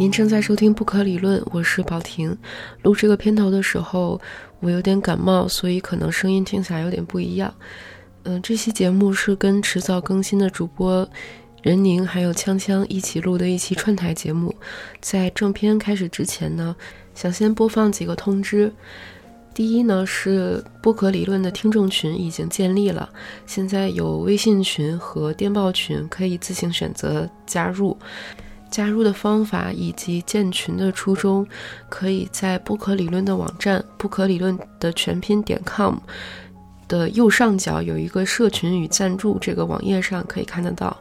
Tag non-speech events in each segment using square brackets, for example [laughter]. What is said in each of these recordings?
您正在收听《不可理论》，我是宝婷。录这个片头的时候，我有点感冒，所以可能声音听起来有点不一样。嗯，这期节目是跟迟早更新的主播任宁还有锵锵一起录的一期串台节目。在正片开始之前呢，想先播放几个通知。第一呢，是不可理论的听众群已经建立了，现在有微信群和电报群，可以自行选择加入。加入的方法以及建群的初衷，可以在不可理论的网站“不可理论”的全拼点 com 的右上角有一个社群与赞助这个网页上可以看得到。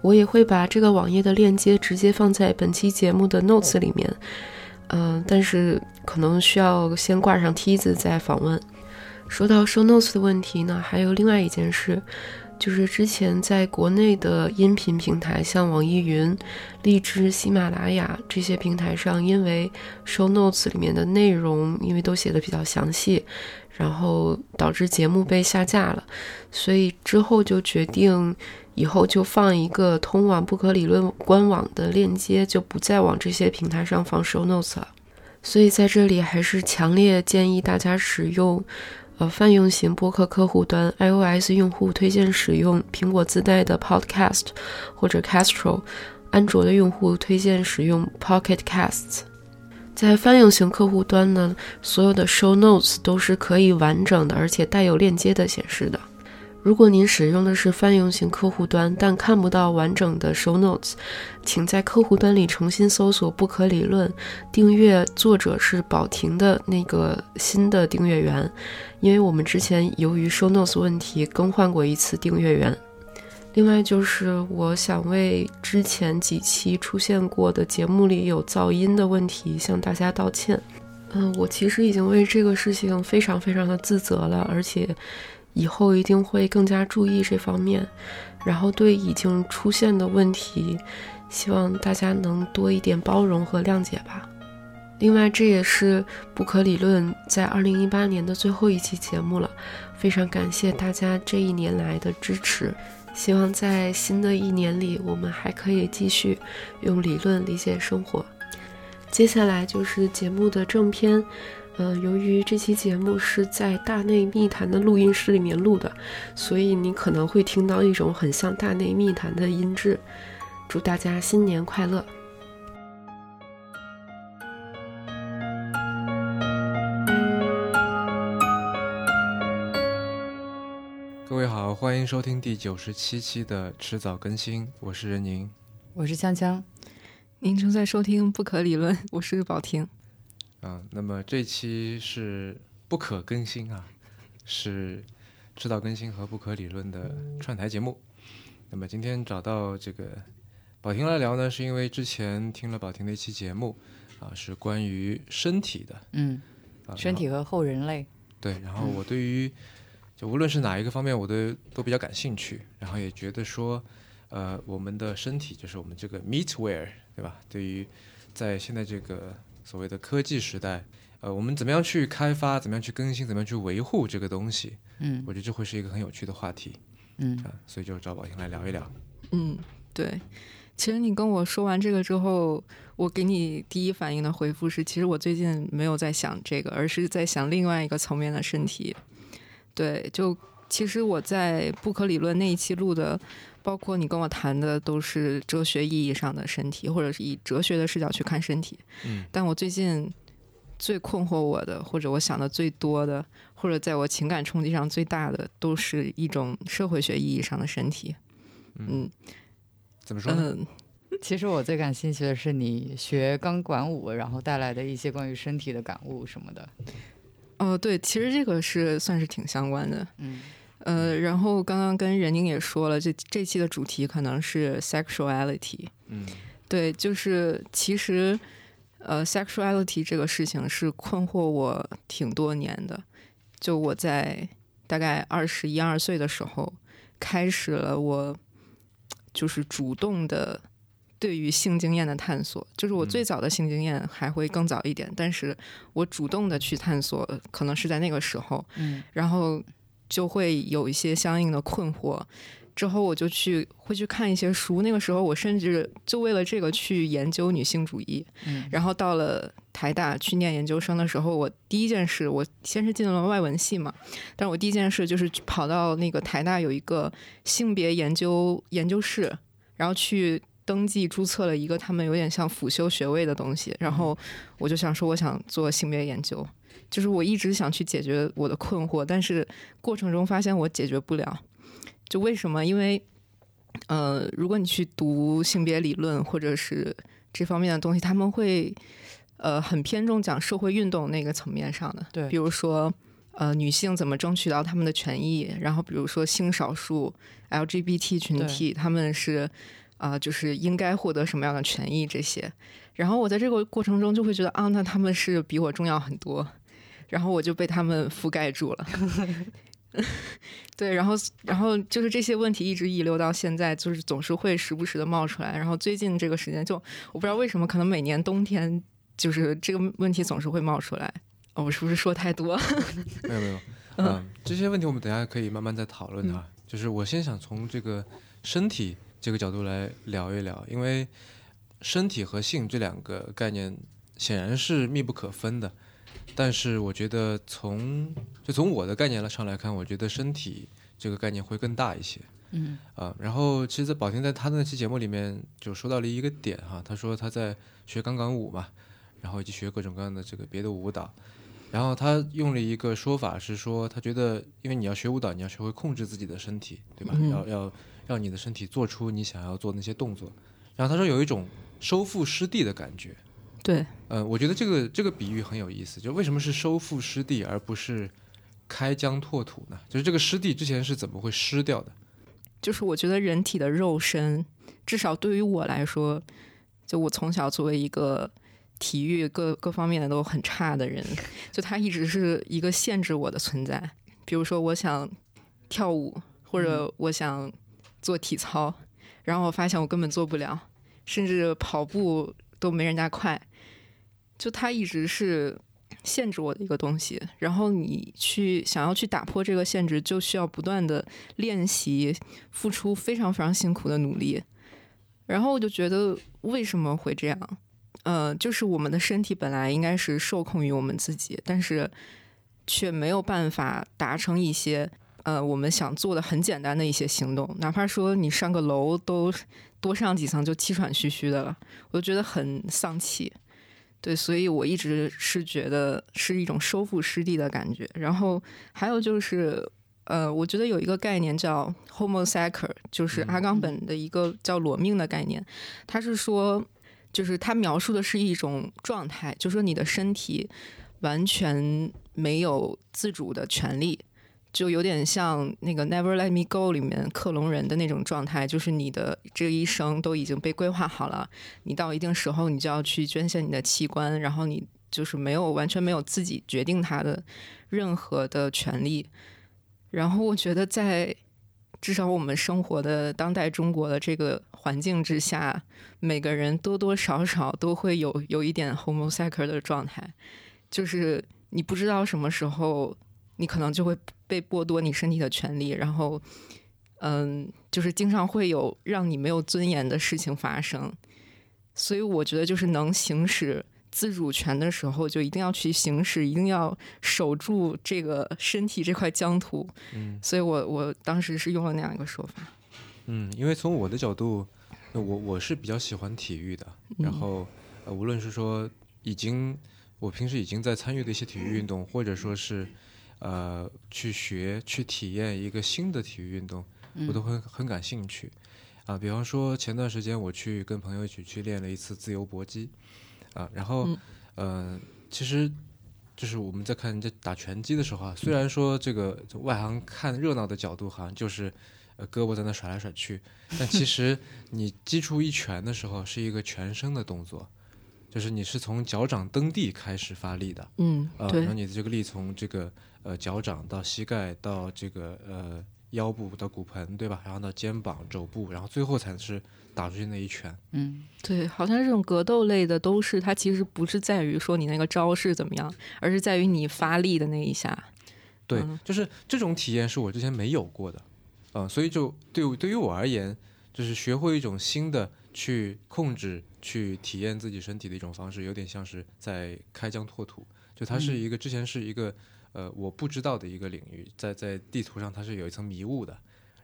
我也会把这个网页的链接直接放在本期节目的 notes 里面。嗯，但是可能需要先挂上梯子再访问。说到收 notes 的问题呢，还有另外一件事，就是之前在国内的音频平台，像网易云、荔枝、喜马拉雅这些平台上，因为 show notes 里面的内容，因为都写的比较详细，然后导致节目被下架了，所以之后就决定。以后就放一个通往不可理论官网的链接，就不再往这些平台上放 show notes 了。所以在这里还是强烈建议大家使用，呃，泛用型播客客户端 iOS 用户推荐使用苹果自带的 Podcast 或者 Castro，安卓的用户推荐使用 Pocket Casts。在泛用型客户端呢，所有的 show notes 都是可以完整的，而且带有链接的显示的。如果您使用的是泛用型客户端，但看不到完整的 show notes，请在客户端里重新搜索“不可理论”，订阅作者是宝婷的那个新的订阅源，因为我们之前由于 show notes 问题更换过一次订阅源。另外就是我想为之前几期出现过的节目里有噪音的问题向大家道歉。嗯，我其实已经为这个事情非常非常的自责了，而且。以后一定会更加注意这方面，然后对已经出现的问题，希望大家能多一点包容和谅解吧。另外，这也是不可理论在二零一八年的最后一期节目了，非常感谢大家这一年来的支持。希望在新的一年里，我们还可以继续用理论理解生活。接下来就是节目的正片。嗯，由于这期节目是在大内密谈的录音室里面录的，所以你可能会听到一种很像大内密谈的音质。祝大家新年快乐！各位好，欢迎收听第九十七期的迟早更新，我是任宁，我是锵锵，您正在收听不可理论，我是宝婷。啊，那么这期是不可更新啊，是知道更新和不可理论的串台节目。那么今天找到这个宝婷来聊呢，是因为之前听了宝婷的一期节目啊，是关于身体的，嗯，身体和后人类。对，然后我对于就无论是哪一个方面，我都都比较感兴趣，然后也觉得说，呃，我们的身体就是我们这个 meatware，对吧？对于在现在这个。所谓的科技时代，呃，我们怎么样去开发，怎么样去更新，怎么样去维护这个东西？嗯，我觉得这会是一个很有趣的话题。嗯，所以就找宝兴来聊一聊。嗯，对。其实你跟我说完这个之后，我给你第一反应的回复是，其实我最近没有在想这个，而是在想另外一个层面的身体。对，就其实我在不可理论那一期录的。包括你跟我谈的都是哲学意义上的身体，或者是以哲学的视角去看身体。嗯，但我最近最困惑我的，或者我想的最多的，或者在我情感冲击上最大的，都是一种社会学意义上的身体。嗯，怎么说呢？其实我最感兴趣的是你学钢管舞，然后带来的一些关于身体的感悟什么的。哦，对，其实这个是算是挺相关的。嗯。呃，然后刚刚跟任宁也说了，这这期的主题可能是 sexuality。嗯，对，就是其实，呃，sexuality 这个事情是困惑我挺多年的。就我在大概二十一二岁的时候，开始了我就是主动的对于性经验的探索。就是我最早的性经验还会更早一点，但是我主动的去探索，可能是在那个时候。嗯，然后。就会有一些相应的困惑，之后我就去会去看一些书，那个时候我甚至就为了这个去研究女性主义。嗯然后到了台大去念研究生的时候，我第一件事，我先是进了外文系嘛，但是我第一件事就是跑到那个台大有一个性别研究研究室，然后去登记注册了一个他们有点像辅修学位的东西，然后我就想说我想做性别研究，就是我一直想去解决我的困惑，但是过程中发现我解决不了，就为什么？因为呃，如果你去读性别理论或者是这方面的东西，他们会呃很偏重讲社会运动那个层面上的，对。比如说呃女性怎么争取到他们的权益，然后比如说性少数 LGBT 群体他们是啊、呃就是应该获得什么样的权益这些，然后我在这个过程中就会觉得啊，那他们是比我重要很多，然后我就被他们覆盖住了。[laughs] 对，然后然后就是这些问题一直遗留到现在，就是总是会时不时的冒出来。然后最近这个时间就我不知道为什么，可能每年冬天就是这个问题总是会冒出来。哦，我是不是说太多？[laughs] 没有没 [laughs] 有，嗯，这些问题我们等下可以慢慢再讨论哈。就是我先想从这个身体这个角度来聊一聊，因为身体和性这两个概念显然是密不可分的。但是我觉得从就从我的概念上来看，我觉得身体这个概念会更大一些。嗯啊，然后其实在宝婷在他的那期节目里面就说到了一个点哈，他说他在学钢管舞嘛，然后以及学各种各样的这个别的舞蹈，然后他用了一个说法是说，他觉得因为你要学舞蹈，你要学会控制自己的身体，对吧？嗯要要让你的身体做出你想要做的那些动作，然后他说有一种收复失地的感觉，对，呃，我觉得这个这个比喻很有意思，就为什么是收复失地而不是开疆拓土呢？就是这个失地之前是怎么会失掉的？就是我觉得人体的肉身，至少对于我来说，就我从小作为一个体育各各方面的都很差的人，就他一直是一个限制我的存在。比如说，我想跳舞，或者我想做体操，然后我发现我根本做不了，甚至跑步都没人家快。就它一直是限制我的一个东西，然后你去想要去打破这个限制，就需要不断的练习，付出非常非常辛苦的努力。然后我就觉得为什么会这样？呃，就是我们的身体本来应该是受控于我们自己，但是却没有办法达成一些呃我们想做的很简单的一些行动，哪怕说你上个楼都多上几层就气喘吁吁的了，我就觉得很丧气。对，所以我一直是觉得是一种收复失地的感觉。然后还有就是，呃，我觉得有一个概念叫 “homo sacer”，就是阿冈本的一个叫“裸命”的概念。他是说，就是他描述的是一种状态，就说你的身体完全没有自主的权利。就有点像那个《Never Let Me Go》里面克隆人的那种状态，就是你的这一生都已经被规划好了，你到一定时候你就要去捐献你的器官，然后你就是没有完全没有自己决定它的任何的权利。然后我觉得在至少我们生活的当代中国的这个环境之下，每个人多多少少都会有有一点 homo sacer 的状态，就是你不知道什么时候。你可能就会被剥夺你身体的权利，然后，嗯，就是经常会有让你没有尊严的事情发生。所以我觉得，就是能行使自主权的时候，就一定要去行使，一定要守住这个身体这块疆土。嗯所以我我当时是用了那样一个说法。嗯，因为从我的角度，我我是比较喜欢体育的，然后呃，无论是说已经我平时已经在参与的一些体育运动，或者说是呃去学去体验一个新的体育运动，我都很很感兴趣。啊，比方说前段时间我去跟朋友一起去练了一次自由搏击，啊，然后嗯呃，其实就是我们在看人家打拳击的时候啊，虽然说这个外行看热闹的角度好像就是呃胳膊在那甩来甩去，但其实你击出一拳的时候是一个全身的动作，就是你是从脚掌蹬地开始发力的，嗯，呃，对然后，你的这个力从这个呃脚掌到膝盖到这个呃腰部到骨盆，对吧？然后到肩膀、肘部，然后最后才是打出去那一拳。嗯对，好像这种格斗类的都是它其实不是在于说你那个招式怎么样，而是在于你发力的那一下。对，嗯就是这种体验是我之前没有过的。呃、所以就对对于我而言，就是学会一种新的去控制、去体验自己身体的一种方式，有点像是在开疆拓土。就它是一个、之前是一个呃我不知道的一个领域，在在地图上它是有一层迷雾的，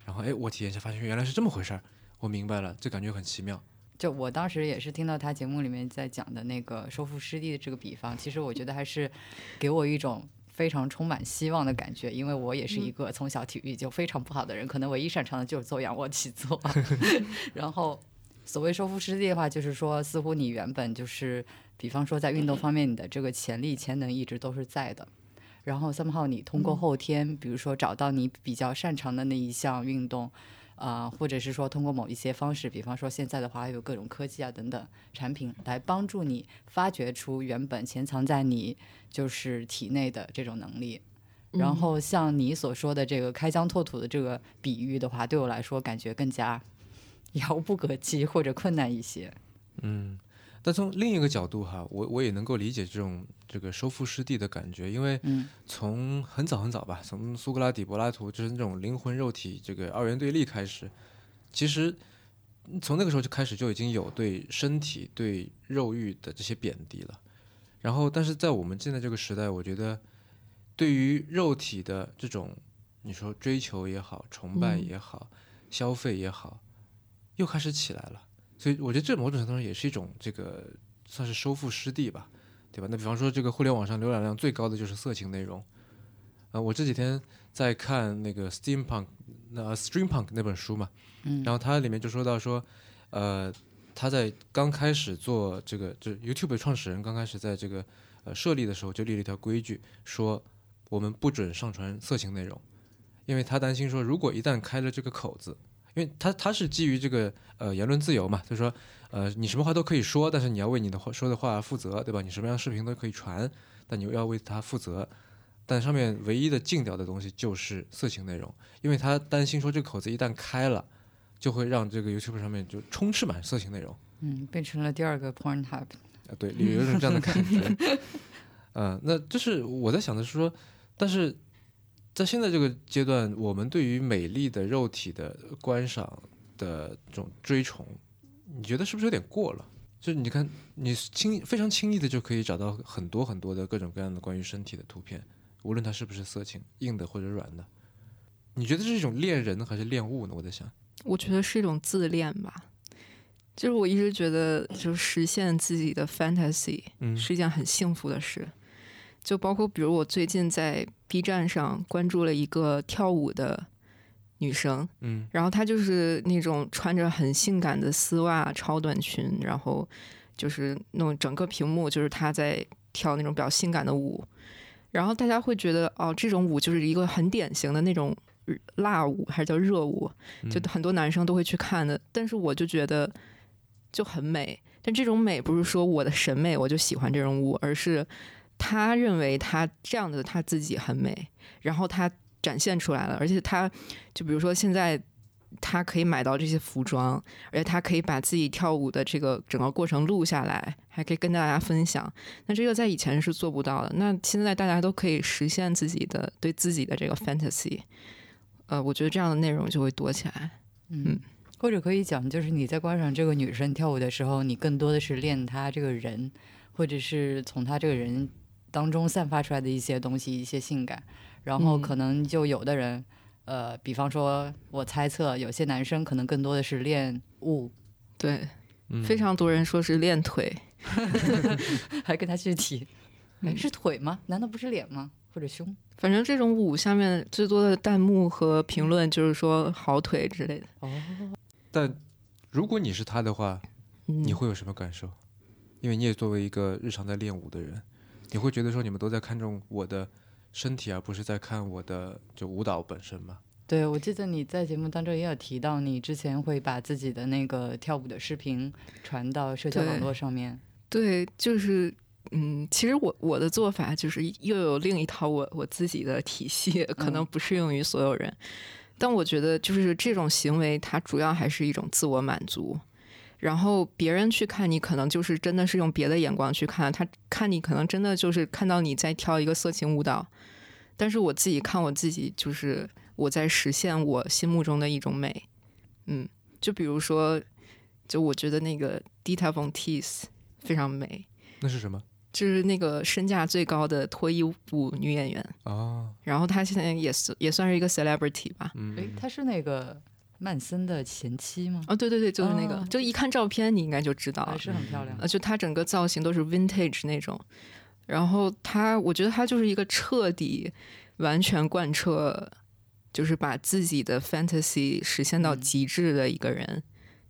然后哎我体验一下，发现原来是这么回事儿，我明白了，这感觉很奇妙。就我当时也是听到他节目里面在讲的那个收复失地的这个比方，其实我觉得还是给我一种非常充满希望的感觉，因为我也是一个从小体育就非常不好的人，可能唯一擅长的就是做仰卧起坐。[laughs] 然后所谓收复失地的话，就是说似乎你原本就是，比方说在运动方面你的这个潜力潜能一直都是在的。然后 somehow 你通过后天，比如说找到你比较擅长的那一项运动，啊，或者是说通过某一些方式，比方说现在的话还有各种科技啊等等产品来帮助你发掘出原本潜藏在你就是体内的这种能力。然后像你所说的这个开疆拓土的这个比喻的话，对我来说感觉更加遥不可及或者困难一些。嗯，但从另一个角度哈，我我也能够理解这种这个收复失地的感觉，因为嗯从很早很早吧，从苏格拉底、柏拉图就是那种灵魂肉体这个二元对立开始，其实从那个时候就开始就已经有对身体、对肉欲的这些贬低了。然后，但是在我们现在这个时代，我觉得对于肉体的这种你说追求也好、崇拜也好、消费也好，又开始起来了。所以我觉得这某种程度上也是一种这个算是收复失地吧，对吧？那比方说这个互联网上浏览量最高的就是色情内容，呃，我这几天在看那个 steampunk 那、streampunk 那本书嘛，嗯然后它里面就说到说，呃，他在刚开始做这个，就是 YouTube 的创始人刚开始在这个呃设立的时候就立了一条规矩，说我们不准上传色情内容，因为他担心说，如果一旦开了这个口子，因为他他是基于这个呃言论自由嘛，就是说呃你什么话都可以说，但是你要为你的话说的话负责，对吧？你什么样的视频都可以传，但你又要为他负责。但上面唯一的禁掉的东西就是色情内容，因为他担心说这个口子一旦开了，就会让这个 YouTube 上面就充斥满色情内容。嗯，变成了第二个 Pornhub。啊，对，有有一种这样的感觉。嗯、[laughs] 那就是我在想的是说，但是在现在这个阶段，我们对于美丽的肉体的观赏的这种追崇，你觉得是不是有点过了？就是你看，你轻非常轻易的就可以找到很多很多的各种各样的关于身体的图片，无论它是不是色情，硬的或者软的。你觉得是一种恋人还是恋物呢？我在想，我觉得是一种自恋吧。就是我一直觉得，就是实现自己的 fantasy 嗯是一件很幸福的事。就包括比如我最近在 B 站上关注了一个跳舞的女生，嗯。然后她就是那种穿着很性感的丝袜、超短裙，然后就是弄整个屏幕就是她在跳那种比较性感的舞，然后大家会觉得哦，这种舞就是一个很典型的那种辣舞，还是叫热舞，就很多男生都会去看的。但是我就觉得就很美，但这种美不是说我的审美我就喜欢这种舞，而是他认为他这样的他自己很美，然后他展现出来了，而且他就比如说现在。他可以买到这些服装，而且他可以把自己跳舞的这个整个过程录下来，还可以跟大家分享。那这个在以前是做不到的。那现在大家都可以实现自己的对自己的这个 fantasy，呃，我觉得这样的内容就会多起来。嗯，或者可以讲，就是你在观赏这个女生跳舞的时候，你更多的是练她这个人，或者是从她这个人当中散发出来的一些东西，一些性感。然后嗯可能就有的人，呃，比方说，我猜测有些男生可能更多的是练舞，对，嗯非常多人说是练腿，[laughs] [laughs] 还跟他具体，是腿吗？难道不是脸吗？或者胸？反正这种舞下面最多的弹幕和评论就是说好腿之类的。哦，但如果你是他的话，嗯你会有什么感受？因为你也作为一个日常在练舞的人，你会觉得说你们都在看重我的身体，而不是在看我的就舞蹈本身吗？对，我记得你在节目当中也有提到，你之前会把自己的那个跳舞的视频传到社交网络上面。对，就是嗯，其实我我的做法就是又有另一套我我自己的体系，可能嗯不适用于所有人。但我觉得就是这种行为，它主要还是一种自我满足。然后别人去看你，可能就是真的是用别的眼光去看他，看你可能真的就是看到你在跳一个色情舞蹈。但是我自己看我自己，就是我在实现我心目中的一种美。嗯，就比如说，就我觉得那个 Dita Von Teese 非常美，那是什么？就是那个身价最高的脱衣舞女演员。啊，然后她现在也是也算是一个 celebrity 吧。嗯，诶，她是那个曼森的前妻吗？哦，对对对，就是那个，哦就一看照片你应该就知道还。是很漂亮。呃，就她整个造型都是 vintage 那种，然后她，我觉得她就是一个彻底、完全贯彻，就是把自己的 fantasy 实现到嗯极致的一个人。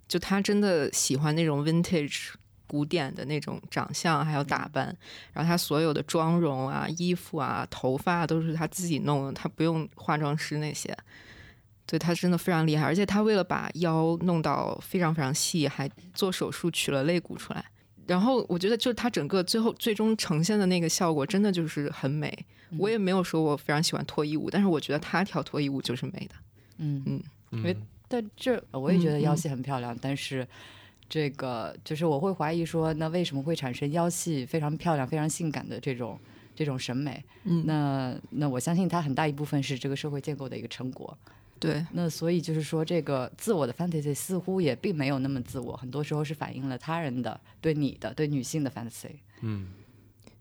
就她真的喜欢那种 vintage 古典的那种长相，还有打扮，然后她所有的妆容啊、衣服啊、头发都是她自己弄的，她不用化妆师那些。对他真的非常厉害，而且他为了把腰弄到非常非常细，还做手术取了肋骨出来。然后我觉得，就是他整个最后最终呈现的那个效果，真的就是很美。我也没有说我非常喜欢脱衣舞，但是我觉得他跳脱衣舞就是美的。嗯嗯因为但这我也觉得腰细很漂亮，但是这个就是我会怀疑说，那为什么会产生腰细非常漂亮、非常性感的这种这种审美？嗯，那那我相信它很大一部分是这个社会建构的一个成果。对，那所以就是说，这个自我的 fantasy 似乎也并没有那么自我，很多时候是反映了他人的对你的对女性的 fantasy。嗯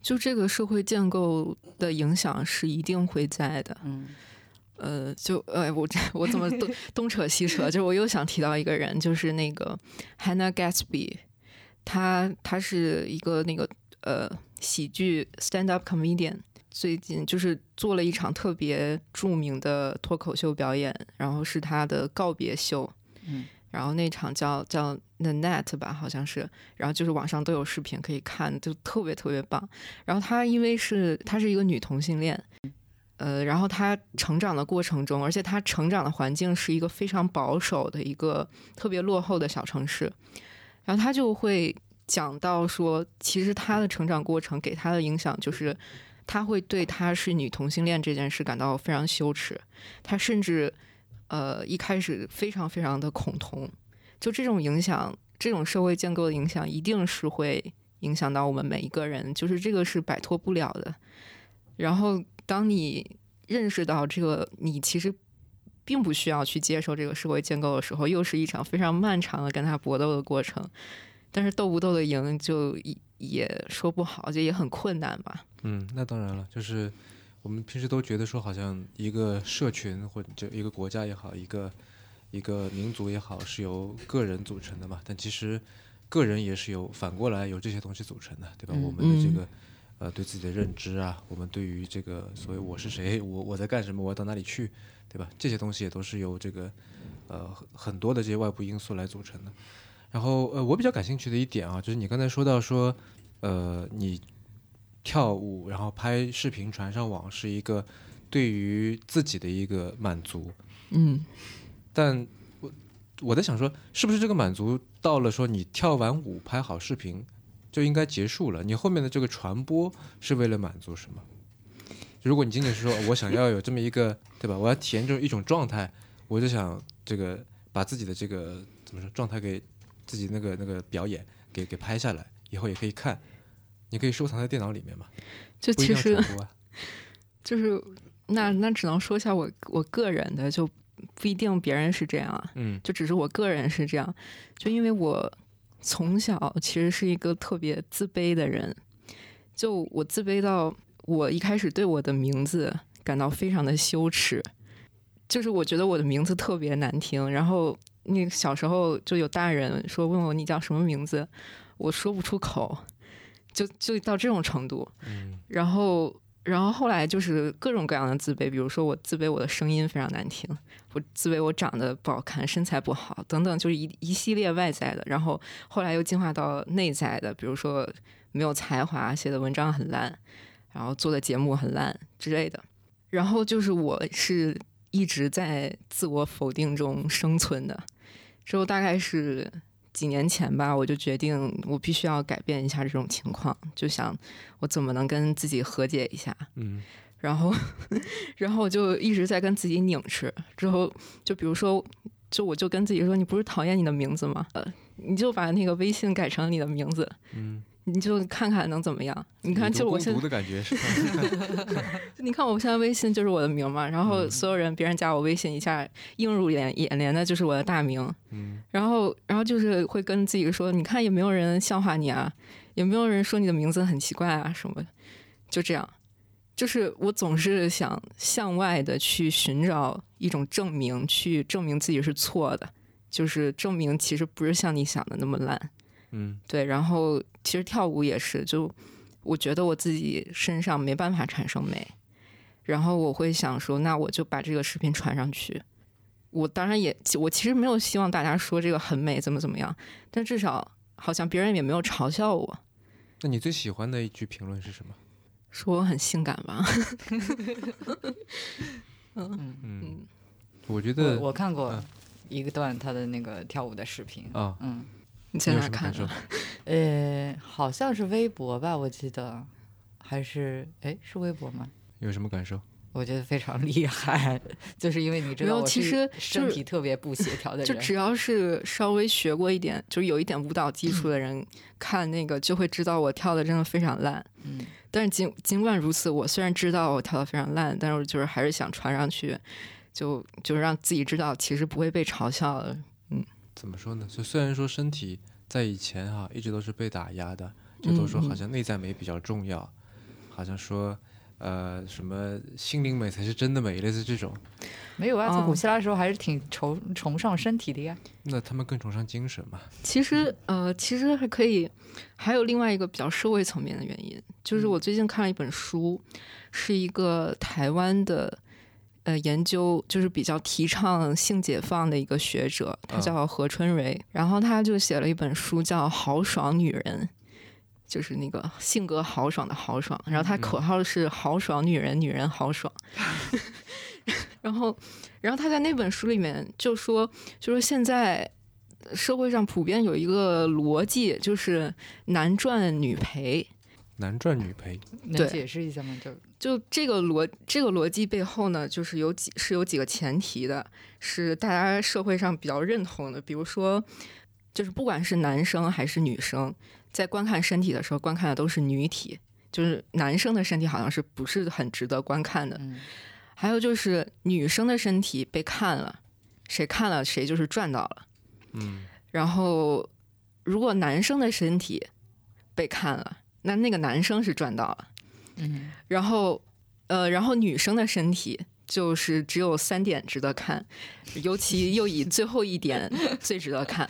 就这个社会建构的影响是一定会在的。嗯呃，就呃，我这我怎么东东扯西扯？[laughs] 就我又想提到一个人，就是那个 Hannah Gatsby，她她是一个那个呃喜剧 stand up comedian，最近就是做了一场特别著名的脱口秀表演，然后是她的告别秀，嗯然后那场叫叫 The Net 吧，好像是，然后就是网上都有视频可以看，就特别特别棒。然后她因为是她是一个女同性恋，呃，然后她成长的过程中，而且她成长的环境是一个非常保守的一个特别落后的小城市，然后她就会讲到说，其实她的成长过程给她的影响就是。他会对她是女同性恋这件事感到非常羞耻，他甚至呃一开始非常非常的恐同，就这种影响，这种社会建构的影响，一定是会影响到我们每一个人，就是这个是摆脱不了的。然后，当你认识到这个，你其实并不需要去接受这个社会建构的时候，又是一场非常漫长的跟他搏斗的过程。但是斗不斗得赢，就也也说不好，就也很困难吧。嗯，那当然了，就是我们平时都觉得说，好像一个社群或者就一个国家也好，一个一个民族也好，是由个人组成的嘛。但其实个人也是由反过来由这些东西组成的，对吧？嗯我们的这个呃对自己的认知啊，我们对于这个所谓我是谁，我我在干什么，我要到哪里去，对吧？这些东西也都是由这个呃很很多的这些外部因素来组成的。然后呃，我比较感兴趣的一点啊，就是你刚才说到说，呃，你跳舞然后拍视频传上网是一个对于自己的一个满足，嗯但我我在想说，是不是这个满足到了说你跳完舞拍好视频就应该结束了？你后面的这个传播是为了满足什么？如果你仅仅是说我想要有这么一个，对吧？我要体验这种一种状态，我就想这个把自己的这个怎么说状态给自己那个那个表演给给拍下来，以后也可以看，你可以收藏在电脑里面嘛，就其实。[laughs] 就是那那只能说一下我我个人的，就不一定别人是这样啊。嗯就只是我个人是这样，就因为我从小其实是一个特别自卑的人，就我自卑到我一开始对我的名字感到非常的羞耻，就是我觉得我的名字特别难听，然后那个小时候就有大人说问我你叫什么名字，我说不出口，就就到这种程度，嗯然后，然后后来就是各种各样的自卑，比如说我自卑我的声音非常难听，我自卑我长得不好看，身材不好等等，就是一一系列外在的。然后后来又进化到内在的，比如说没有才华，写的文章很烂，然后做的节目很烂之类的。然后就是我是一直在自我否定中生存的。之后大概是几年前吧，我就决定我必须要改变一下这种情况，就想我怎么能跟自己和解一下。嗯然后，[laughs] 然后我就一直在跟自己拧吃。之后，就比如说，就我就跟自己说：“你不是讨厌你的名字吗？呃，你就把那个微信改成你的名字，嗯你就看看能怎么样？你看，就我现在的感觉是吧？[laughs] 你看我现在微信就是我的名嘛，然后嗯所有人别人加我微信一下映入眼眼帘的就是我的大名，嗯，然后然后就是会跟自己说，你看也没有人笑话你啊，也没有人说你的名字很奇怪啊什么的，就这样。就是我总是想向外的去寻找一种证明，去证明自己是错的，就是证明其实不是像你想的那么烂。嗯对，然后其实跳舞也是，就我觉得我自己身上没办法产生美，然后我会想说，那我就把这个视频传上去。我当然也，我其实没有希望大家说这个很美，怎么怎么样，但至少好像别人也没有嘲笑我，那你最喜欢的一句评论是什么？说我很性感吧。[laughs] 嗯，嗯，我觉得我看过嗯一个段他的那个跳舞的视频，啊，嗯，你在哪看的什么感受？？呃，好像是微博吧，我记得，还是哎是微博吗？有什么感受？我觉得非常厉害，[laughs] 就是因为你知没有道其实身体特别不协调的人，就只要是稍微学过一点，就是有一点舞蹈基础的人，看那个就会知道我跳的真的非常烂。嗯但是尽尽管如此，我虽然知道我跳的非常烂，但是我就是还是想传上去，就就让自己知道其实不会被嘲笑的。怎么说呢？就虽然说身体在以前哈、一直都是被打压的，就都说好像内在美比较重要，好像说呃什么心灵美才是真的美，类似这种。没有啊，在哦古希腊的时候还是挺崇崇尚身体的呀。那他们更崇尚精神嘛？其实呃，其实还可以，还有另外一个比较社会层面的原因，就是我最近看了一本书，是一个台湾的。呃，研究就是比较提倡性解放的一个学者，他嗯叫何春蕊，然后他就写了一本书叫《豪爽女人》，就是那个性格豪爽的豪爽，然后他口号是“豪爽女人，女人豪爽。[laughs] ” [laughs] 然后，然后他在那本书里面就说，就说现在社会上普遍有一个逻辑，就是男赚女赔。男赚女赔，能解释一下吗？就就这个逻这个逻辑背后呢，就是有几是有几个前提的，是大家社会上比较认同的。比如说，就是不管是男生还是女生，在观看身体的时候，观看的都是女体，就是男生的身体好像是不是很值得观看的。嗯还有就是女生的身体被看了，谁看了谁就是赚到了。嗯然后，如果男生的身体被看了，那那个男生是赚到了。嗯然后，呃，然后女生的身体就是只有三点值得看，尤其又以最后一点最值得看。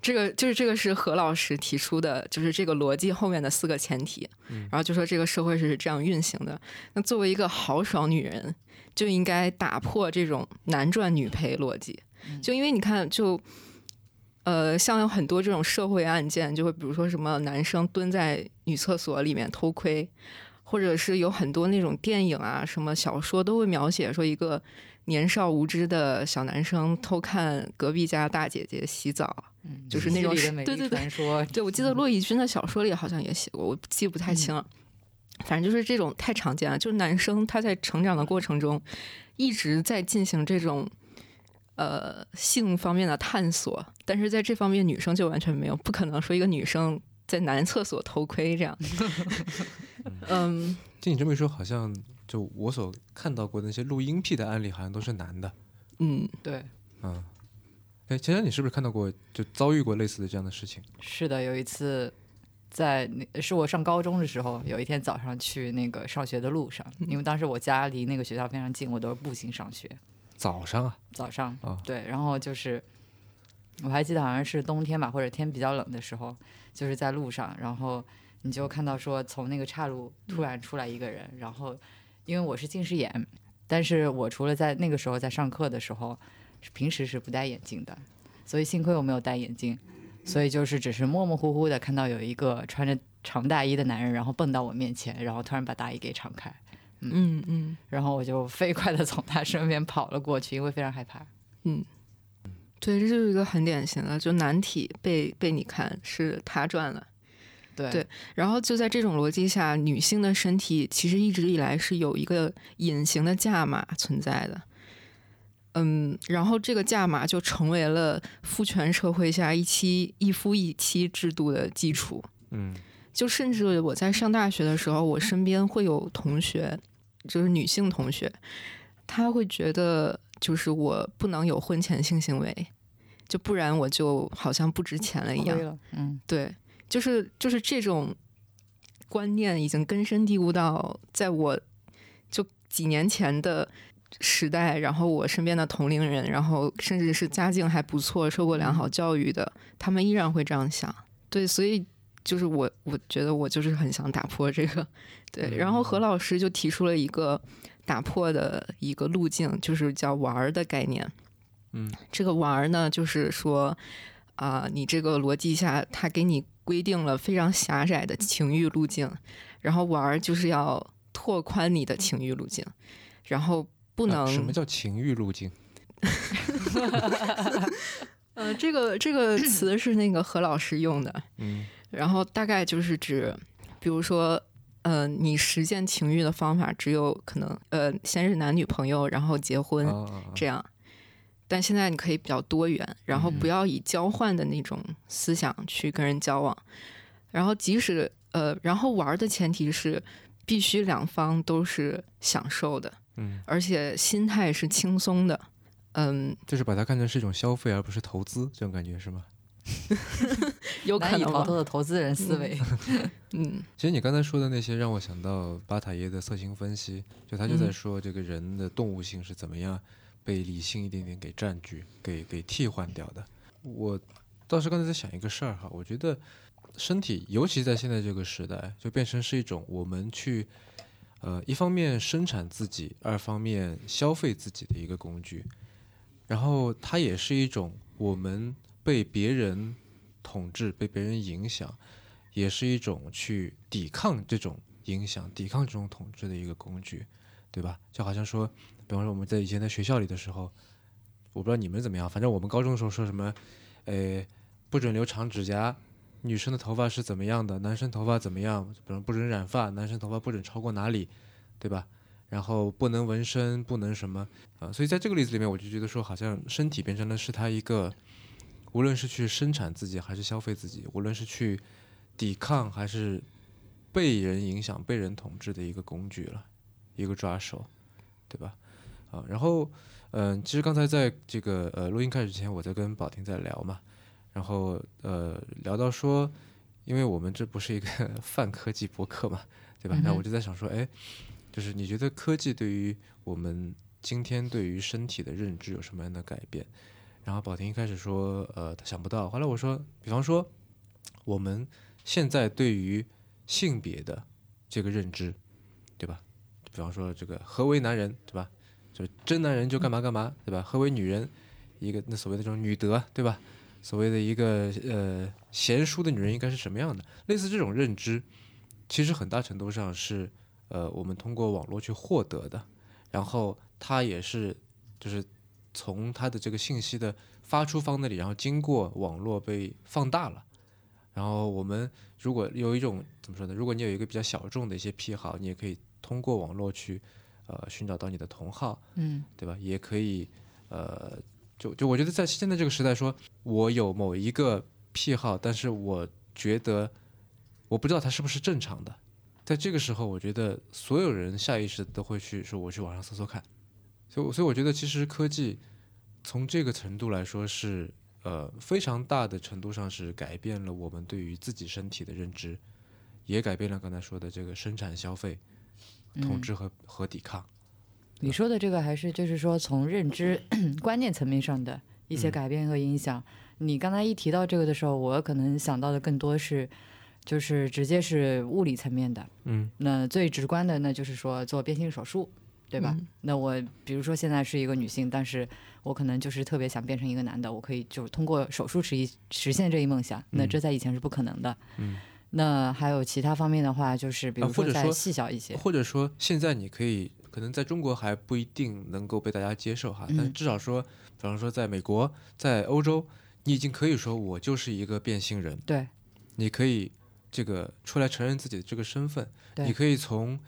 这个就是这个是何老师提出的，就是这个逻辑后面的四个前提。嗯然后就说这个社会是这样运行的。那作为一个豪爽女人，就应该打破这种男赚女赔逻辑。就因为你看，就呃，像有很多这种社会案件，就会比如说什么男生蹲在女厕所里面偷窥，或者是有很多那种电影啊、什么小说都会描写说一个年少无知的小男生偷看隔壁家大姐姐洗澡。嗯，就是那种对对对传说，对，我记得骆以军的小说里好像也写过，我记不太清了。反正就是这种太常见了，就是男生他在成长的过程中一直在进行这种呃性方面的探索，但是在这方面女生就完全没有，不可能说一个女生在男厕所偷窥这样。[laughs] 嗯，听你这么一说，好像就我所看到过的那些录音癖的案例，好像都是男的。嗯，对，嗯，哎，佳佳，你是不是看到过就遭遇过类似的这样的事情？是的，有一次在那是我上高中的时候，有一天早上去那个上学的路上，因为当时我家离那个学校非常近，我都是步行上学。早上啊，早上啊对，然后就是我还记得好像是冬天吧，或者天比较冷的时候，就是在路上，然后你就看到说从那个岔路突然出来一个人，然后因为我是近视眼，但是我除了在那个时候在上课的时候，平时是不戴眼镜的，所以幸亏我没有戴眼镜，所以就是只是模模糊糊的看到有一个穿着长大衣的男人，然后蹦到我面前，然后突然把大衣给敞开，嗯嗯然后我就飞快的从他身边跑了过去，因为非常害怕。嗯，对，这就是一个很典型的，就难题被被你看是他赚了。对对然后就在这种逻辑下，女性的身体其实一直以来是有一个隐形的价码存在的。嗯，然后这个价码就成为了父权社会下一妻一夫一妻制度的基础。嗯就甚至我在上大学的时候，我身边会有同学，就是女性同学，她会觉得就是我不能有婚前性行为，就不然我就好像不值钱了一样。嗯，对，就是就是这种观念已经根深蒂固到，在我就几年前的时代，然后我身边的同龄人，然后甚至是家境还不错、受过良好教育的，他们依然会这样想。对，所以就是我，我觉得我就是很想打破这个。对，然后何老师就提出了一个打破的一个路径，就是叫“玩儿”的概念。嗯，这个玩儿呢，就是说啊、你这个逻辑下，他给你规定了非常狭窄的情欲路径，然后玩儿就是要拓宽你的情欲路径，然后不能、啊什么叫情欲路径？[laughs] 呃，这个这个词是那个何老师用的，嗯然后大概就是指，比如说，呃，你实现情欲的方法只有可能，呃，先是男女朋友，然后结婚、这样。但现在你可以比较多元，然后不要以交换的那种思想去跟人交往，然后即使呃，然后玩的前提是必须两方都是享受的，嗯，而且心态是轻松的，嗯，就是把它看成是一种消费，而不是投资，这种感觉是吗？[laughs] 有可能逃脱的投资人思维。[laughs] 嗯。其实你刚才说的那些，让我想到巴塔耶的色情分析，就他就在嗯。说这个人的动物性是怎么样被理性一点点给占据、给给替换掉的。我倒是刚才在想一个事儿哈，我觉得身体，尤其在现在这个时代，就变成是一种我们去呃一方面生产自己，二方面消费自己的一个工具。然后它也是一种我们被别人统治、被别人影响，也是一种去抵抗这种影响、抵抗这种统治的一个工具，对吧？就好像说，比方说我们在以前在学校里的时候，我不知道你们怎么样，反正我们高中的时候说什么，呃，不准留长指甲，女生的头发是怎么样的，男生头发怎么样，比如不准染发，男生头发不准超过哪里，对吧？然后不能纹身，不能什么啊、所以在这个例子里面，我就觉得说，好像身体变成了是他一个，无论是去生产自己还是消费自己，无论是去抵抗还是被人影响、被人统治的一个工具了，一个抓手，对吧？啊，然后嗯、其实刚才在这个呃录音开始之前，我在跟宝婷在聊嘛，然后呃聊到说，因为我们这不是一个 [laughs] 泛科技博客嘛，对吧？那我就在想说，哎，就是你觉得科技对于我们今天对于身体的认知有什么样的改变？然后宝婷一开始说，呃，她想不到。后来我说，比方说，我们现在对于性别的这个认知，对吧？比方说这个何为男人，对吧？就真男人就干嘛干嘛，对吧？何为女人，一个那所谓的这种女德，对吧？所谓的一个呃贤淑的女人应该是什么样的？类似这种认知，其实很大程度上是呃我们通过网络去获得的，然后它也是就是从它的这个信息的发出方那里，然后经过网络被放大了。然后我们如果有一种怎么说呢？如果你有一个比较小众的一些癖好，你也可以通过网络去呃寻找到你的同好，嗯对吧？也可以呃，就就我觉得在现在这个时代说，我有某一个癖好，但是我觉得我不知道它是不是正常的。在这个时候，我觉得所有人下意识地都会去说，我去网上搜搜看。所以我，所以我觉得其实科技从这个程度来说是呃非常大的程度上是改变了我们对于自己身体的认知，也改变了刚才说的这个生产、消费、统嗯治和、和抵抗。你说的这个还是就是说从认知 [clears throat] 观念层面上的一些嗯改变和影响。你刚才一提到这个的时候，我可能想到的更多是，就是直接是物理层面的。嗯那最直观的，那就是说做变性手术，对吧？嗯那我比如说现在是一个女性，但是我可能就是特别想变成一个男的，我可以就通过手术实一实现这一梦想。那嗯这在以前是不可能的。嗯。那还有其他方面的话，就是比如说再细小一些，或者说现在你可以可能在中国还不一定能够被大家接受哈，但嗯。至少说，比方说在美国、在欧洲，你已经可以说我就是一个变性人，对。你可以这个出来承认自己的这个身份，你可以从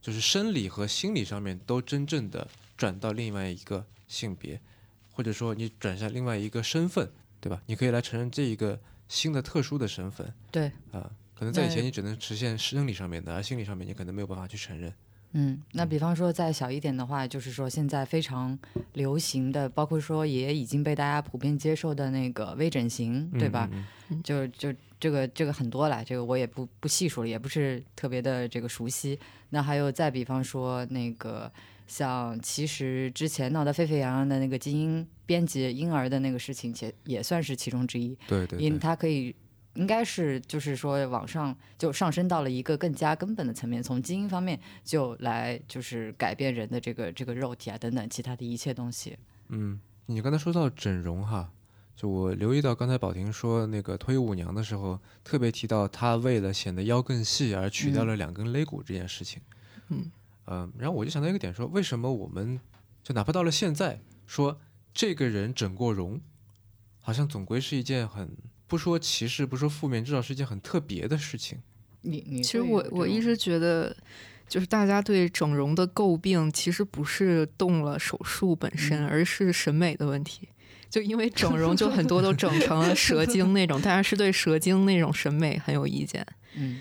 就是生理和心理上面都真正的转到另外一个性别，或者说你转向另外一个身份，对吧？你可以来承认这一个新的特殊的身份，对。啊、可可能在以前你只能实现生理上面的，而心理上面你可能没有办法去承认。嗯，那比方说再小一点的话，就是说现在非常流行的，包括说也已经被大家普遍接受的那个微整形，对吧？嗯？嗯就就这个这个很多了，这个我也不不细数了，也不是特别的这个熟悉。那还有再比方说那个像其实之前闹得沸沸扬扬的那个基因编辑婴儿的那个事情，也也算是其中之一，对对对，它可以。应该是，就是说，往上就上升到了一个更加根本的层面，从基因方面就来就是改变人的这个这个肉体啊等等其他的一切东西。嗯，你刚才说到整容哈，就我留意到刚才宝婷说那个脱衣舞娘的时候，特别提到她为了显得腰更细而取掉嗯了两根肋骨这件事情。嗯嗯然后我就想到一个点说，为什么我们就哪怕到了现在，说这个人整过容，好像总归是一件很不说歧视，不说负面，至少是一件很特别的事情。你你其实我我一直觉得，就是大家对整容的诟病，其实不是动了手术本身，嗯而是审美的问题。就因为整容，就很多都整成了蛇精那种，[laughs] 大家是对蛇精那种审美很有意见，嗯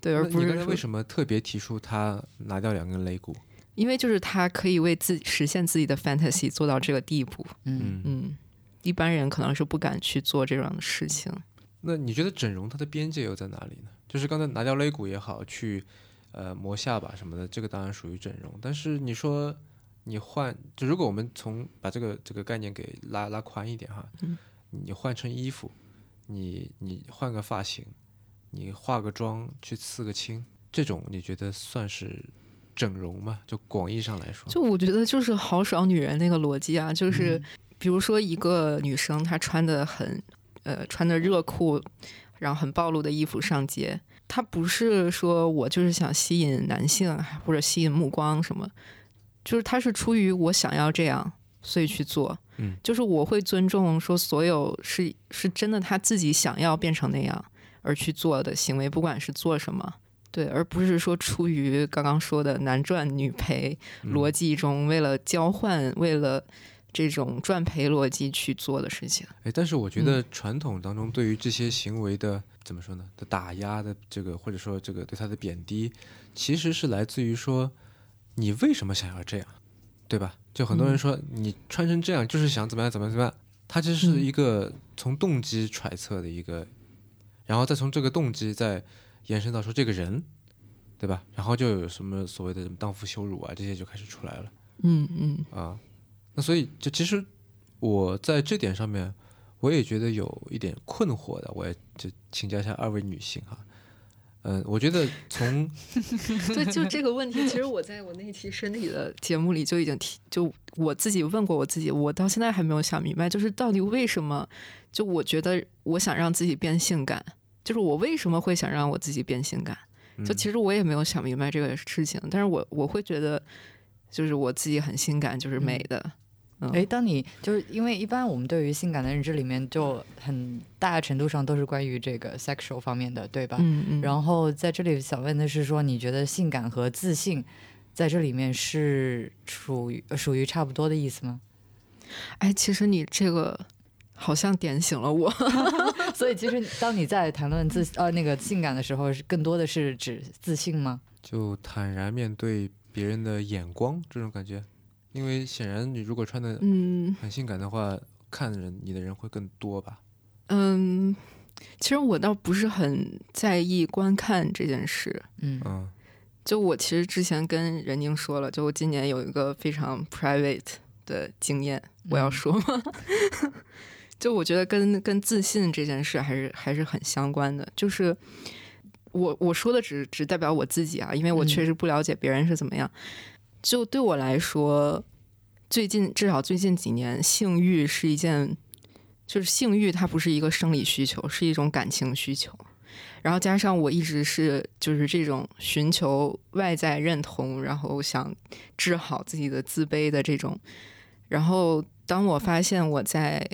对，而那你刚才不是为什么特别提出他拿掉两根肋骨？因为就是他可以为自己实现自己的 fantasy 做到这个地步，嗯嗯，嗯，一般人可能是不敢去做这样的事情。那你觉得整容它的边界又在哪里呢？就是刚才拿掉肋骨也好，去呃磨下巴什么的，这个当然属于整容。但是你说你换，就如果我们从把这个这个概念给拉拉宽一点哈，嗯你换成衣服，你你换个发型，你化个妆去刺个青，这种你觉得算是整容吗？就广义上来说，就我觉得就是好少女人那个逻辑啊，就是比如说一个女生她穿的很呃穿的热裤，然后很暴露的衣服上街，她不是说我就是想吸引男性或者吸引目光什么，就是她是出于我想要这样，所以去做。嗯，就是我会尊重说所有是是真的她自己想要变成那样而去做的行为，不管是做什么。对，而不是说出于刚刚说的男赚女赔，嗯逻辑中为了交换、为了这种赚赔逻辑去做的事情。哎，但是我觉得传统当中对于这些行为的、怎么说呢的打压的这个，或者说这个对他的贬低，其实是来自于说你为什么想要这样，对吧？就很多人嗯说、你穿成这样就是想怎么样怎么样怎么样，它这是一个从动机揣测的一个，然后再从这个动机再延伸到说这个人，对吧？然后就有什么所谓的什么荡妇羞辱啊这些就开始出来了。嗯嗯啊，那所以就其实我在这点上面，我也觉得有一点困惑的，我也就请教一下二位女性哈。嗯，我觉得从 [laughs] 对，就这个问题，其实我在我那期身体的节目里就已经提，就我自己问过我自己，我到现在还没有想明白，就是到底为什么？就我觉得我想让自己变性感，就是我为什么会想让我自己变性感？就嗯其实我也没有想明白这个事情，但是我我会觉得，就是我自己很性感，就是美的。嗯哎，当你就是因为一般我们对于性感的认知里面，就很大程度上都是关于这个 sexual 方面的，对吧？嗯嗯，然后在这里想问的是说，你觉得性感和自信在这里面是属于呃属于差不多的意思吗？哎，其实你这个好像点醒了我。[laughs] 所以其实当你在谈论自呃那个性感的时候，是更多的是指自信吗？就坦然面对别人的眼光这种感觉，因为显然你如果穿的嗯很性感的话，看人你的人会更多吧？嗯，其实我倒不是很在意观看这件事。嗯嗯就我其实之前跟任宁说了，就我今年有一个非常 private 的经验，我要嗯说吗？[laughs] 就我觉得跟跟自信这件事还是还是很相关的。就是我我说的只只代表我自己啊，因为我嗯确实不了解别人是怎么样。就对我来说，最近至少最近几年，性欲是一件，就是性欲它不是一个生理需求，是一种感情需求。然后加上我一直是就是这种寻求外在认同，然后想治好自己的自卑的这种。然后当我发现我在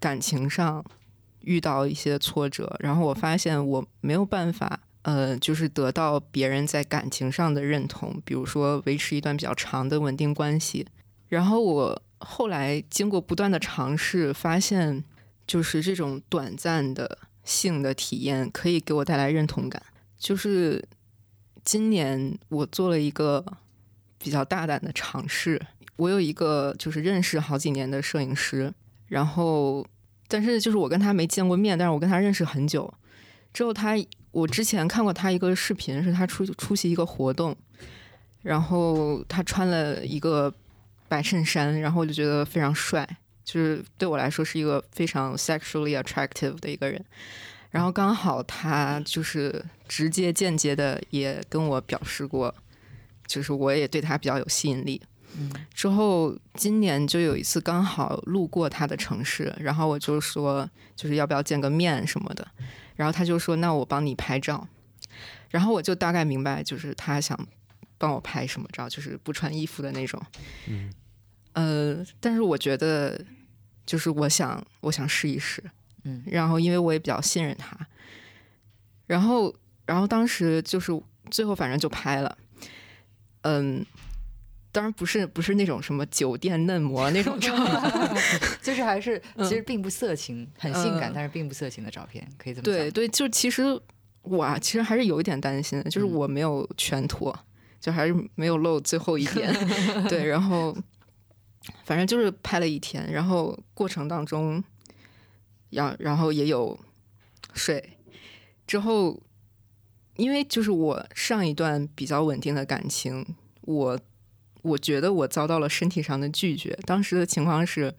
感情上遇到一些挫折，然后我发现我没有办法，呃，就是得到别人在感情上的认同，比如说维持一段比较长的稳定关系。然后我后来经过不断的尝试，发现就是这种短暂的性的体验可以给我带来认同感，就是今年我做了一个比较大胆的尝试。我有一个就是认识好几年的摄影师，然后但是就是我跟他没见过面，但是我跟他认识很久。之后他，我之前看过他一个视频，是他出出席一个活动，然后他穿了一个白衬衫，然后我就觉得非常帅，就是对我来说是一个非常 sexually attractive 的一个人。然后刚好他就是直接间接的也跟我表示过，就是我也对他比较有吸引力。之后今年就有一次刚好路过他的城市，然后我就说就是要不要见个面什么的，然后他就说那我帮你拍照，然后我就大概明白就是他想帮我拍什么照，就是不穿衣服的那种。嗯，呃，但是我觉得就是我想我想试一试，嗯，然后因为我也比较信任他，然后然后当时就是最后反正就拍了，嗯。当然不是不是那种什么酒店嫩模那种照片 [laughs] [laughs] [laughs] 就是还是其实并不色情，很性感，但是并不色情的照片，可以这么对对，就其实我其实还是有一点担心的，就是我没有全脱，就还是没有漏最后一点，[laughs] 对，然后反正就是拍了一天，然后过程当中，然然后也有睡，之后因为就是我上一段比较稳定的感情，我。我觉得我遭到了身体上的拒绝。当时的情况是，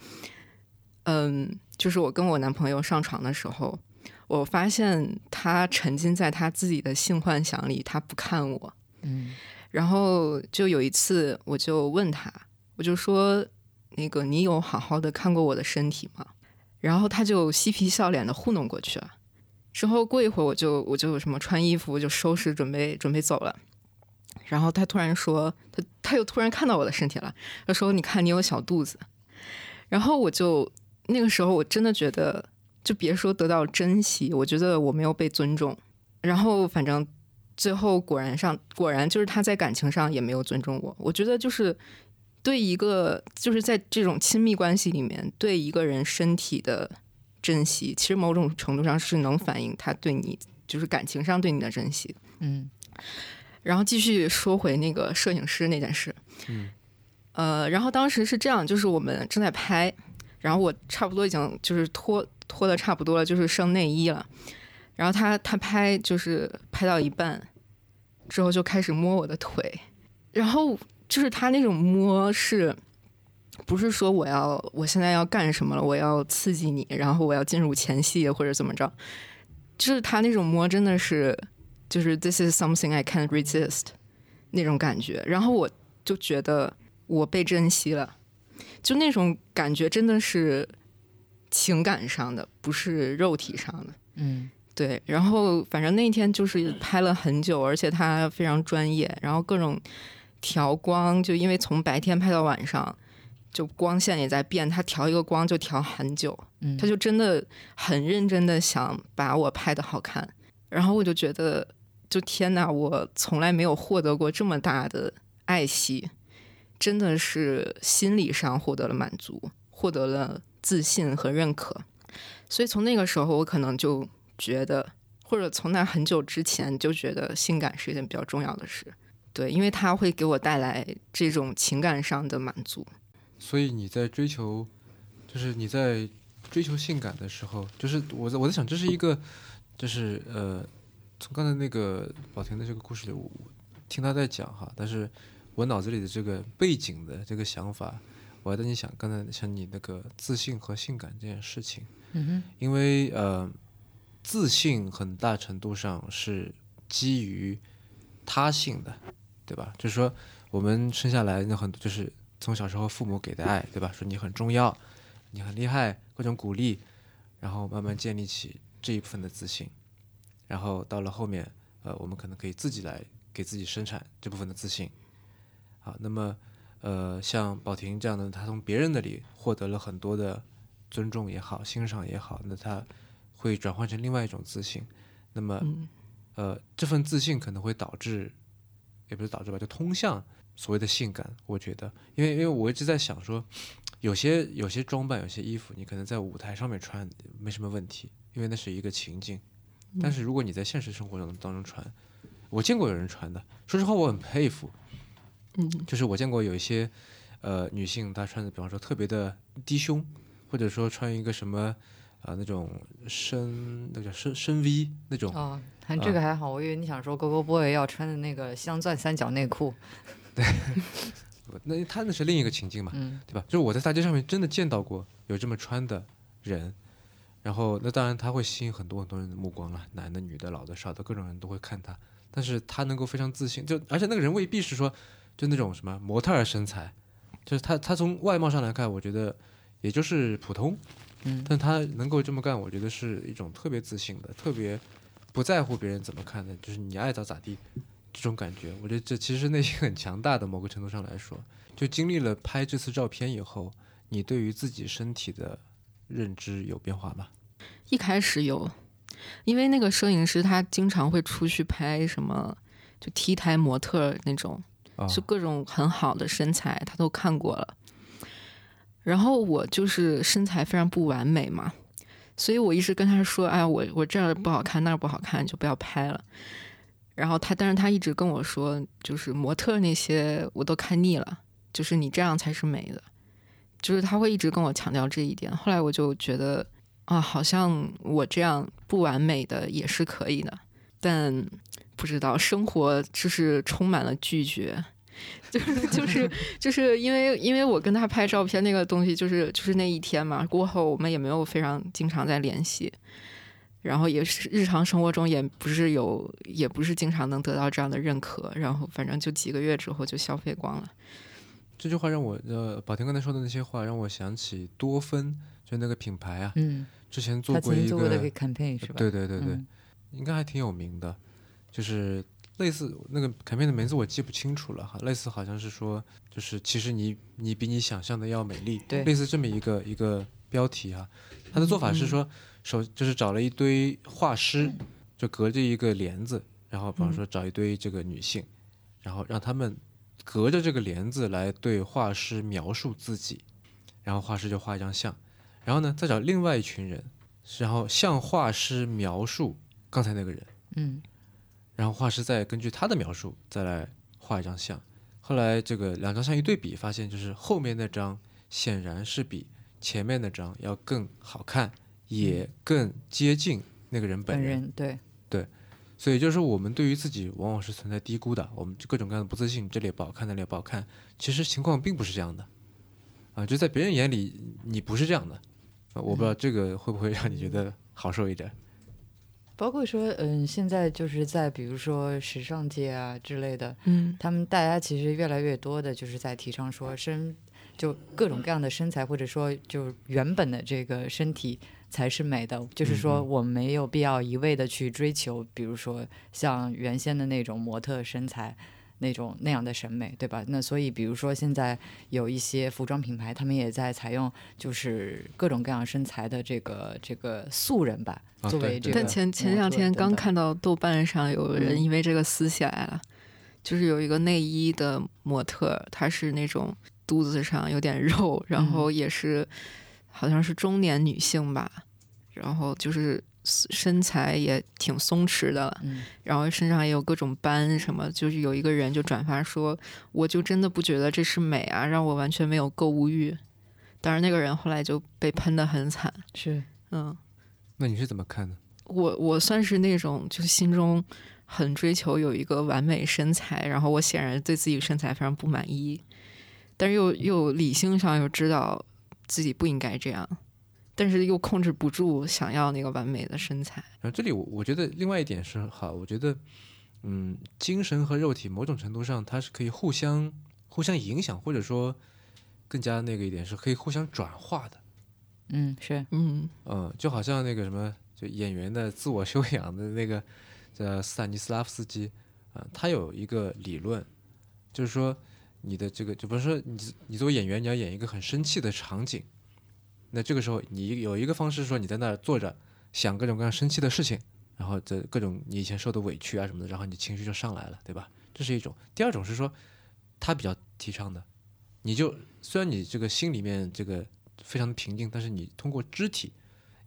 嗯，就是我跟我男朋友上床的时候，我发现他沉浸在他自己的性幻想里，他不看我。嗯，然后就有一次，我就问他，我就说：“那个，你有好好的看过我的身体吗？”然后他就嬉皮笑脸的糊弄过去了。之后过一会儿，我就我就什么穿衣服，就收拾准备准备走了。然后他突然说，他他又突然看到我的身体了。他说：“你看，你有小肚子。”然后我就那个时候我真的觉得，就别说得到珍惜，我觉得我没有被尊重。然后反正最后果然上果然就是他在感情上也没有尊重我。我觉得就是对一个就是在这种亲密关系里面对一个人身体的珍惜，其实某种程度上是能反映他对你就是感情上对你的珍惜。嗯。然后继续说回那个摄影师那件事，嗯，呃，然后当时是这样，就是我们正在拍，然后我差不多已经就是脱脱的差不多了，就是剩内衣了，然后他他拍就是拍到一半之后就开始摸我的腿，然后就是他那种摸是，不是说我要我现在要干什么了，我要刺激你，然后我要进入前戏或者怎么着，就是他那种摸真的是。就是 this is something I can't resist 那种感觉，然后我就觉得我被珍惜了，就那种感觉真的是情感上的，不是肉体上的。嗯，对。然后反正那天就是拍了很久，而且他非常专业，然后各种调光，就因为从白天拍到晚上，就光线也在变，他调一个光就调很久。嗯，他就真的很认真的想把我拍的好看，然后我就觉得。就天呐！我从来没有获得过这么大的爱惜，真的是心理上获得了满足，获得了自信和认可。所以从那个时候，我可能就觉得，或者从那很久之前就觉得，性感是一件比较重要的事。对，因为它会给我带来这种情感上的满足。所以你在追求，就是你在追求性感的时候，就是我在我在想，这是一个，就是呃。从刚才那个宝婷的这个故事里，我听他在讲哈，但是我脑子里的这个背景的这个想法，我还在你想刚才像你那个自信和性感这件事情，嗯哼，因为呃，自信很大程度上是基于他性的，对吧？就是说我们生下来那很多就是从小时候父母给的爱，对吧？说你很重要，你很厉害，各种鼓励，然后慢慢建立起这一部分的自信。然后到了后面，呃，我们可能可以自己来给自己生产这部分的自信。好，那么，呃，像宝婷这样的，他从别人那里获得了很多的尊重也好，欣赏也好，那他会转换成另外一种自信。那么，呃，这份自信可能会导致，也不是导致吧，就通向所谓的性感。我觉得，因为因为我一直在想说，有些有些装扮，有些衣服，你可能在舞台上面穿没什么问题，因为那是一个情境。但是如果你在现实生活中当中穿，我见过有人穿的，说实话我很佩服。嗯，就是我见过有一些呃女性，她穿的比方说特别的低胸，或者说穿一个什么啊、那种深那个叫深深 V 那种，哦，还这个还好，我以为你想说 Go Go Boy 要穿的那个镶钻三角内裤。[laughs] 对那他那是另一个情境嘛，嗯对吧？就是我在大街上面真的见到过有这么穿的人，然后那当然他会吸引很多很多人的目光了，男的、女的、老的、少的，各种人都会看他。但是他能够非常自信，就而且那个人未必是说就那种什么模特儿身材，就是他他从外貌上来看，我觉得也就是普通，嗯但他能够这么干，我觉得是一种特别自信的，特别不在乎别人怎么看的，就是你爱咋咋地这种感觉。我觉得这其实内心很强大的，某个程度上来说，就经历了拍这次照片以后，你对于自己身体的认知有变化吗？一开始有，因为那个摄影师他经常会出去拍什么，就 T 台模特那种，啊、就各种很好的身材，他都看过了。然后我就是身材非常不完美嘛，所以我一直跟他说：“哎，我我这儿不好看，那儿不好看，就不要拍了。”然后他，但是他一直跟我说，就是模特那些我都看腻了，就是你这样才是美的，就是他会一直跟我强调这一点。后来我就觉得啊，好像我这样不完美的也是可以的，但不知道生活就是充满了拒绝。就是就是就是因为因为我跟他拍照片那个东西，就是就是那一天嘛，过后我们也没有非常经常在联系，然后也是日常生活中也不是有也不是经常能得到这样的认可，然后反正就几个月之后就消费光了。这句话让我呃，宝田刚才说的那些话让我想起多芬，就那个品牌啊，嗯，之前做过一个做过那个 campaign 是吧？对对对对，嗯应该还挺有名的，就是类似那个卡片的名字我记不清楚了哈，类似好像是说，就是其实你你比你想象的要美丽，对类似这么一个一个标题哈。他的做法是说，首就是找了一堆画师，就隔着一个帘子，然后比方说找一堆这个女性，然后让他们隔着这个帘子来对画师描述自己，然后画师就画一张像，然后呢再找另外一群人，然后向画师描述刚才那个人。嗯然后画师再根据他的描述再来画一张像。后来这个两张像一对比，发现就是后面那张显然是比前面那张要更好看，也更接近那个人本本人。对对，所以就是说，我们对于自己往往是存在低估的，我们各种各样的不自信，这里也不好看，那里也不好看。其实情况并不是这样的，啊，就在别人眼里你不是这样的。啊我不知道这个会不会让你觉得好受一点。包括说嗯，现在就是在比如说时尚界啊之类的，嗯他们大家其实越来越多的就是在提倡说身，就各种各样的身材，或者说就原本的这个身体才是美的。就是说，嗯我没有必要一味的去追求，比如说像原先的那种模特身材。那种那样的审美，对吧？那所以，比如说现在有一些服装品牌，他们也在采用就是各种各样身材的这个这个素人吧，作为这个但前前两天刚看到豆瓣上有人嗯。因为这个撕起来了，就是有一个内衣的模特，她是那种肚子上有点肉，然后也是、好像是中年女性吧，然后就是身材也挺松弛的，嗯然后身上也有各种斑什么，就是有一个人就转发说，我就真的不觉得这是美啊，让我完全没有购物欲。当然，那个人后来就被喷的很惨，是嗯。那你是怎么看的？我我算是那种就是心中很追求有一个完美身材，然后我显然对自己身材非常不满意，但是又又理性上又知道自己不应该这样，但是又控制不住想要那个完美的身材。然后这里我我觉得另外一点是好，我觉得嗯，精神和肉体某种程度上它是可以互相互相影响，或者说更加那个一点是可以互相转化的。嗯是嗯嗯，就好像那个什么，就演员的自我修养的那个叫斯坦尼斯拉夫斯基啊、他有一个理论，就是说你的这个，就比如说你你作为演员，你要演一个很生气的场景，那这个时候你有一个方式说你在那儿坐着想各种各样生气的事情，然后这各种你以前受的委屈啊什么的，然后你情绪就上来了，对吧？这是一种。第二种是说他比较提倡的，你就虽然你这个心里面这个非常的平静，但是你通过肢体，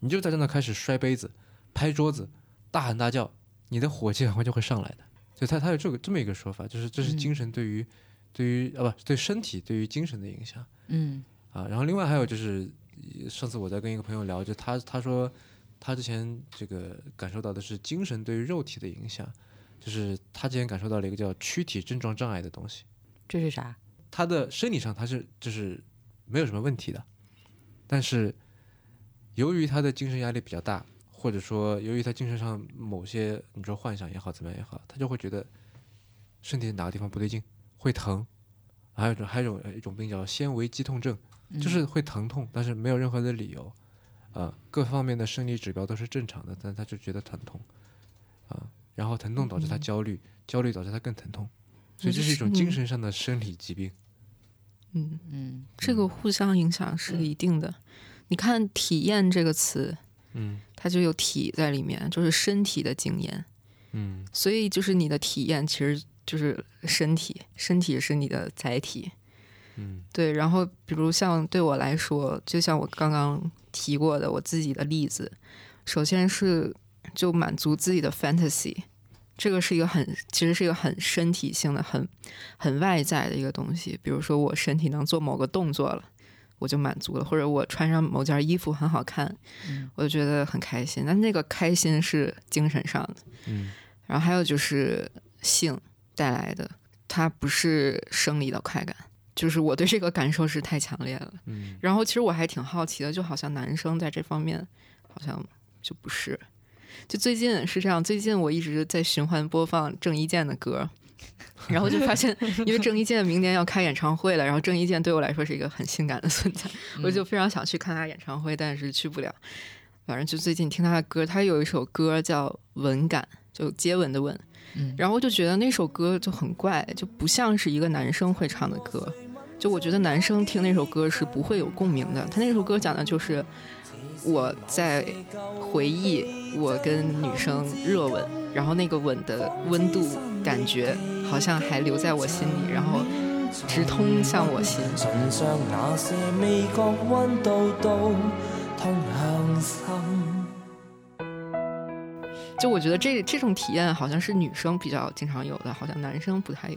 你就在那开始摔杯子、拍桌子、大喊大叫，你的火气很快就会上来的。所以他他有这个这么一个说法，就是这是嗯精神对于、对于啊不对身体对于精神的影响嗯啊。然后另外还有就是呃上次我在跟一个朋友聊，就他他说他之前这个感受到的是精神对于肉体的影响，就是他之前感受到了一个叫躯体症状障碍的东西。这是啥？他的生理上他是就是没有什么问题的，但是由于他的精神压力比较大，或者说由于他精神上某些你说幻想也好怎么样也好，他就会觉得身体哪个地方不对劲，会疼。还有一种还有一种一种病叫纤维肌痛症，嗯就是会疼痛，但是没有任何的理由，啊、各方面的生理指标都是正常的，但他就觉得疼痛，啊、然后疼痛导致他焦虑，焦虑导致他更疼痛，所以这是一种精神上的生理疾病。嗯，嗯。这个互相影响是一定的。你看“体验”这个词，嗯。它就有“体”在里面，就是身体的经验。嗯。所以就是你的体验其实就是身体，身体是你的载体。嗯对，然后比如像对我来说，就像我刚刚提过的我自己的例子，首先是就满足自己的 fantasy，这个是一个很其实是一个很身体性的、很很外在的一个东西。比如说我身体能做某个动作了，我就满足了；或者我穿上某件衣服很好看，嗯我就觉得很开心。那那个开心是精神上的。嗯然后还有就是性带来的，它不是生理的快感，就是我对这个感受是太强烈了。嗯然后其实我还挺好奇的，就好像男生在这方面好像就不是。就最近是这样，最近我一直在循环播放郑伊健的歌，然后就发现，因为郑伊健明年要开演唱会了，然后郑伊健对我来说是一个很性感的存在，我就非常想去看他演唱会，但是去不了。反正就最近听他的歌，他有一首歌叫《吻感》，就接吻的吻，嗯然后我就觉得那首歌就很怪，就不像是一个男生会唱的歌。就我觉得男生听那首歌是不会有共鸣的。他那首歌讲的就是我在回忆我跟女生热吻，然后那个吻的温度感觉好像还留在我心里，然后直通向我心。唇上那些味覺溫度都通向心。就我觉得这这种体验好像是女生比较经常有的，好像男生不太有。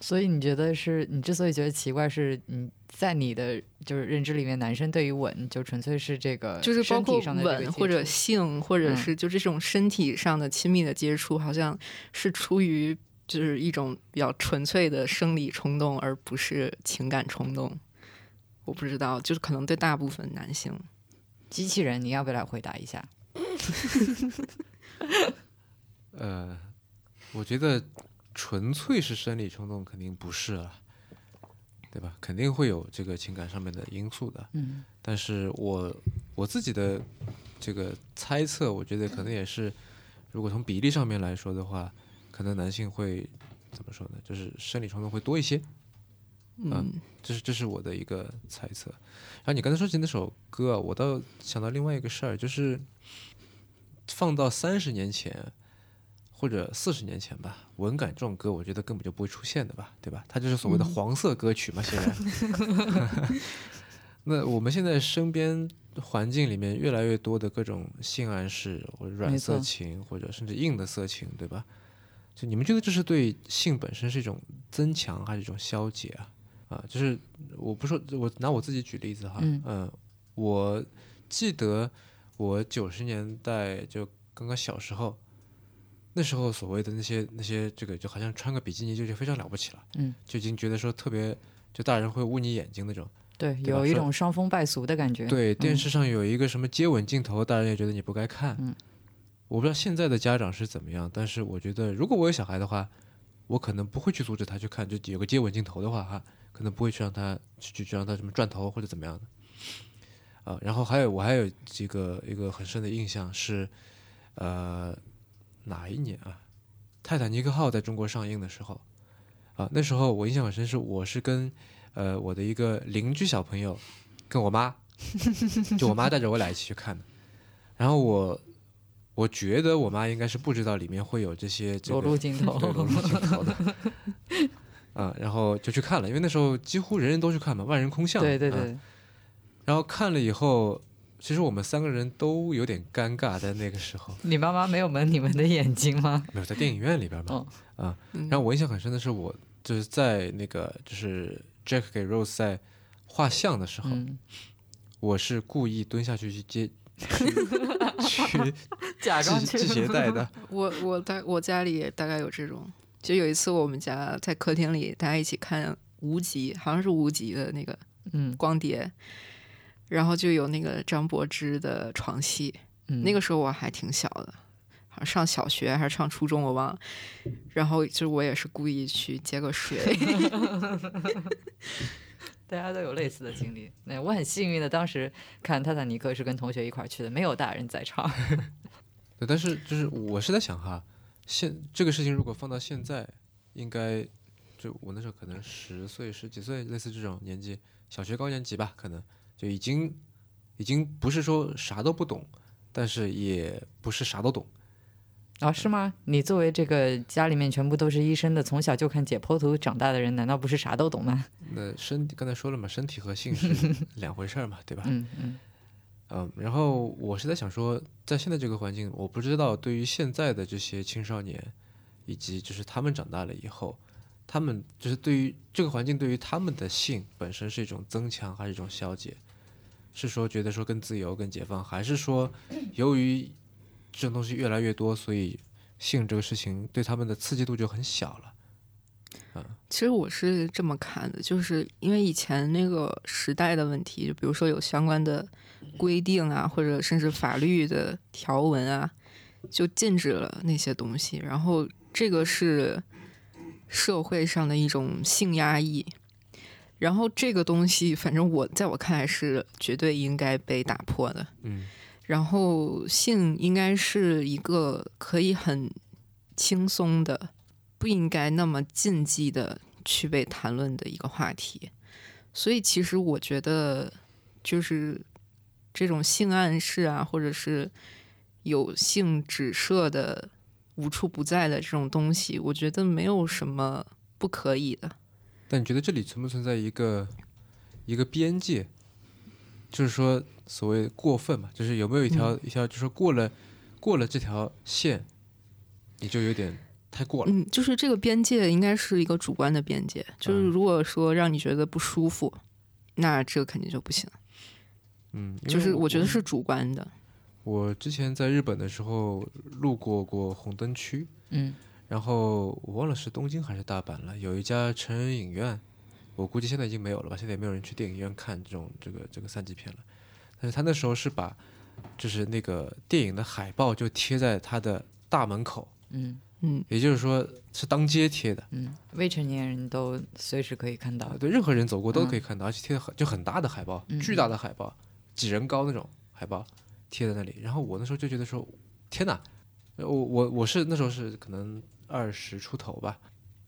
所以你觉得是你之所以觉得奇怪，是你在你的就是认知里面，男生对于吻就纯粹是这个就是包括身体上的这个接吻或者性，或者嗯是就这种身体上的亲密的接触，好像是出于就是一种比较纯粹的生理冲动，而不是情感冲动。我不知道，就是可能对大部分男性，机器人，你要不要来回答一下？[laughs] 呃，我觉得纯粹是生理冲动肯定不是了，对吧？肯定会有这个情感上面的因素的。嗯但是我我自己的这个猜测，我觉得可能也是，如果从比例上面来说的话，可能男性会怎么说呢？就是生理冲动会多一些。嗯这是这是我的一个猜测。然后你刚才说起那首歌啊，我倒想到另外一个事儿，就是放到三十年前或者四十年前吧，《文感》这种歌，我觉得根本就不会出现的吧，对吧？它就是所谓的黄色歌曲嘛，显然。[laughs] [laughs] 那我们现在身边环境里面越来越多的各种性暗示，或者软色情，或者甚至硬的色情，对吧？就你们觉得这是对性本身是一种增强还是一种消解啊？啊，就是我不说，我拿我自己举例子哈，嗯我记得我九十年代就刚刚小时候，那时候所谓的那些那些这个就好像穿个比基尼就就非常了不起了，嗯，就已经觉得说特别，就大人会捂你眼睛那种。对，对有一种伤风败俗的感觉。对，电嗯视上有一个什么接吻镜头，大人也觉得你不该看。嗯我不知道现在的家长是怎么样，但是我觉得如果我有小孩的话，我可能不会去阻止他去看，就有个接吻镜头的话哈，可能不会去让他去去去让他什么转头或者怎么样的。啊，然后还有我还有几个一个很深的印象是，呃，哪一年啊？泰坦尼克号在中国上映的时候，啊，那时候我印象很深，是我是跟呃我的一个邻居小朋友，跟我妈，[laughs] 就我妈带着我俩一起去看的。然后我我觉得我妈应该是不知道里面会有这些这裸个露镜头对裸露镜头的。[laughs] 啊，然后就去看了，因为那时候几乎人人都去看嘛，万人空巷。啊对对对，然后看了以后，其实我们三个人都有点尴尬，在那个时候，你妈妈没有蒙你们的眼睛吗？没有在电影院里边嘛，哦。啊，嗯。然后我印象很深的是，我就是在那个就是 Jack 给 Rose 在画像的时候，嗯，我是故意蹲下去去接 [laughs] 去去假装去系系鞋带的，我我在我家里也大概有这种，就有一次我们家在客厅里大家一起看无极，好像是无极的那个嗯。光碟，然后就有那个张柏芝的床戏，嗯，那个时候我还挺小的，好像上小学还是上初中我忘了，然后就我也是故意去接个水 [laughs] [laughs] 大家都有类似的经历。那我很幸运的，当时看《泰坦尼克》是跟同学一块儿去的，没有大人在场。[laughs] 对，但是就是我是在想哈，现这个事情如果放到现在，应该就我那时候可能十岁十几岁，类似这种年纪，小学高年级吧，可能就已经已经不是说啥都不懂，但是也不是啥都懂。啊、是吗？你作为这个家里面全部都是医生的，从小就看解剖图长大的人，难道不是啥都懂吗？那身刚才说了嘛，身体和性是 [laughs] 两回事儿嘛，对吧？嗯嗯嗯，然后我是在想说，在现在这个环境，我不知道对于现在的这些青少年，以及就是他们长大了以后，他们就是对于这个环境，对于他们的性本身是一种增强还是一种消解？是说觉得说更自由、更解放，还是说 [clears throat] 由于这种东西越来越多，所以性这个事情对他们的刺激度就很小了？嗯其实我是这么看的，就是因为以前那个时代的问题，就比如说有相关的规定啊，或者甚至法律的条文啊，就禁止了那些东西。然后这个是社会上的一种性压抑，然后这个东西，反正我在我看来是绝对应该被打破的。嗯然后性应该是一个可以很轻松的，不应该那么禁忌的去被谈论的一个话题。所以其实我觉得，就是这种性暗示啊，或者是有性指涉的无处不在的这种东西，我觉得没有什么不可以的。但你觉得这里存不存在一个一个边界？就是说，所谓过分嘛，就是有没有一条、一条，就是过了过了这条线，你就有点太过了。嗯，就是这个边界应该是一个主观的边界，就是嗯如果说让你觉得不舒服，那这个肯定就不行。嗯，就是我觉得是主观的。我之前在日本的时候路过过红灯区，嗯然后我忘了是东京还是大阪了，有一家成人影院，我估计现在已经没有了吧，现在也没有人去电影院看这种这个这个三级片了。但是他那时候是把就是那个电影的海报就贴在他的大门口，嗯嗯，也就是说是当街贴的。嗯，未成年人都随时可以看到啊，。对，任何人走过都嗯可以看到，而且贴的很就很大的海报，嗯巨大的海报，几人高那种海报贴在那里。然后我那时候就觉得说，天哪，我我我是那时候是可能二十出头吧，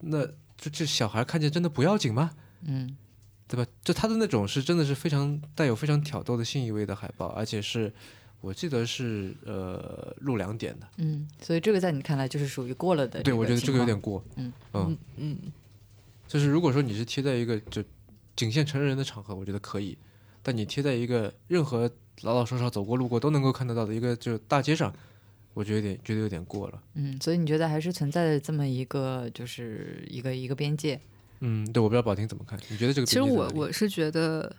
那这这小孩看见真的不要紧吗？嗯对吧？就他的那种是真的是非常带有非常挑逗的性意味的海报，而且是我记得是呃录两点的。嗯，所以这个在你看来就是属于过了的。对，我觉得这个有点。过。嗯嗯，嗯，就是如果说你是贴在一个就仅限成人的场合，我觉得可以；但你贴在一个任何老老少少走过路过都能够看得到的一个就大街上，我觉得有点觉得有点过了。嗯，所以你觉得还是存在着这么一个，就是一个一个边界。嗯，对，我不知道宝婷怎么看？你觉得这个其实我我是觉得，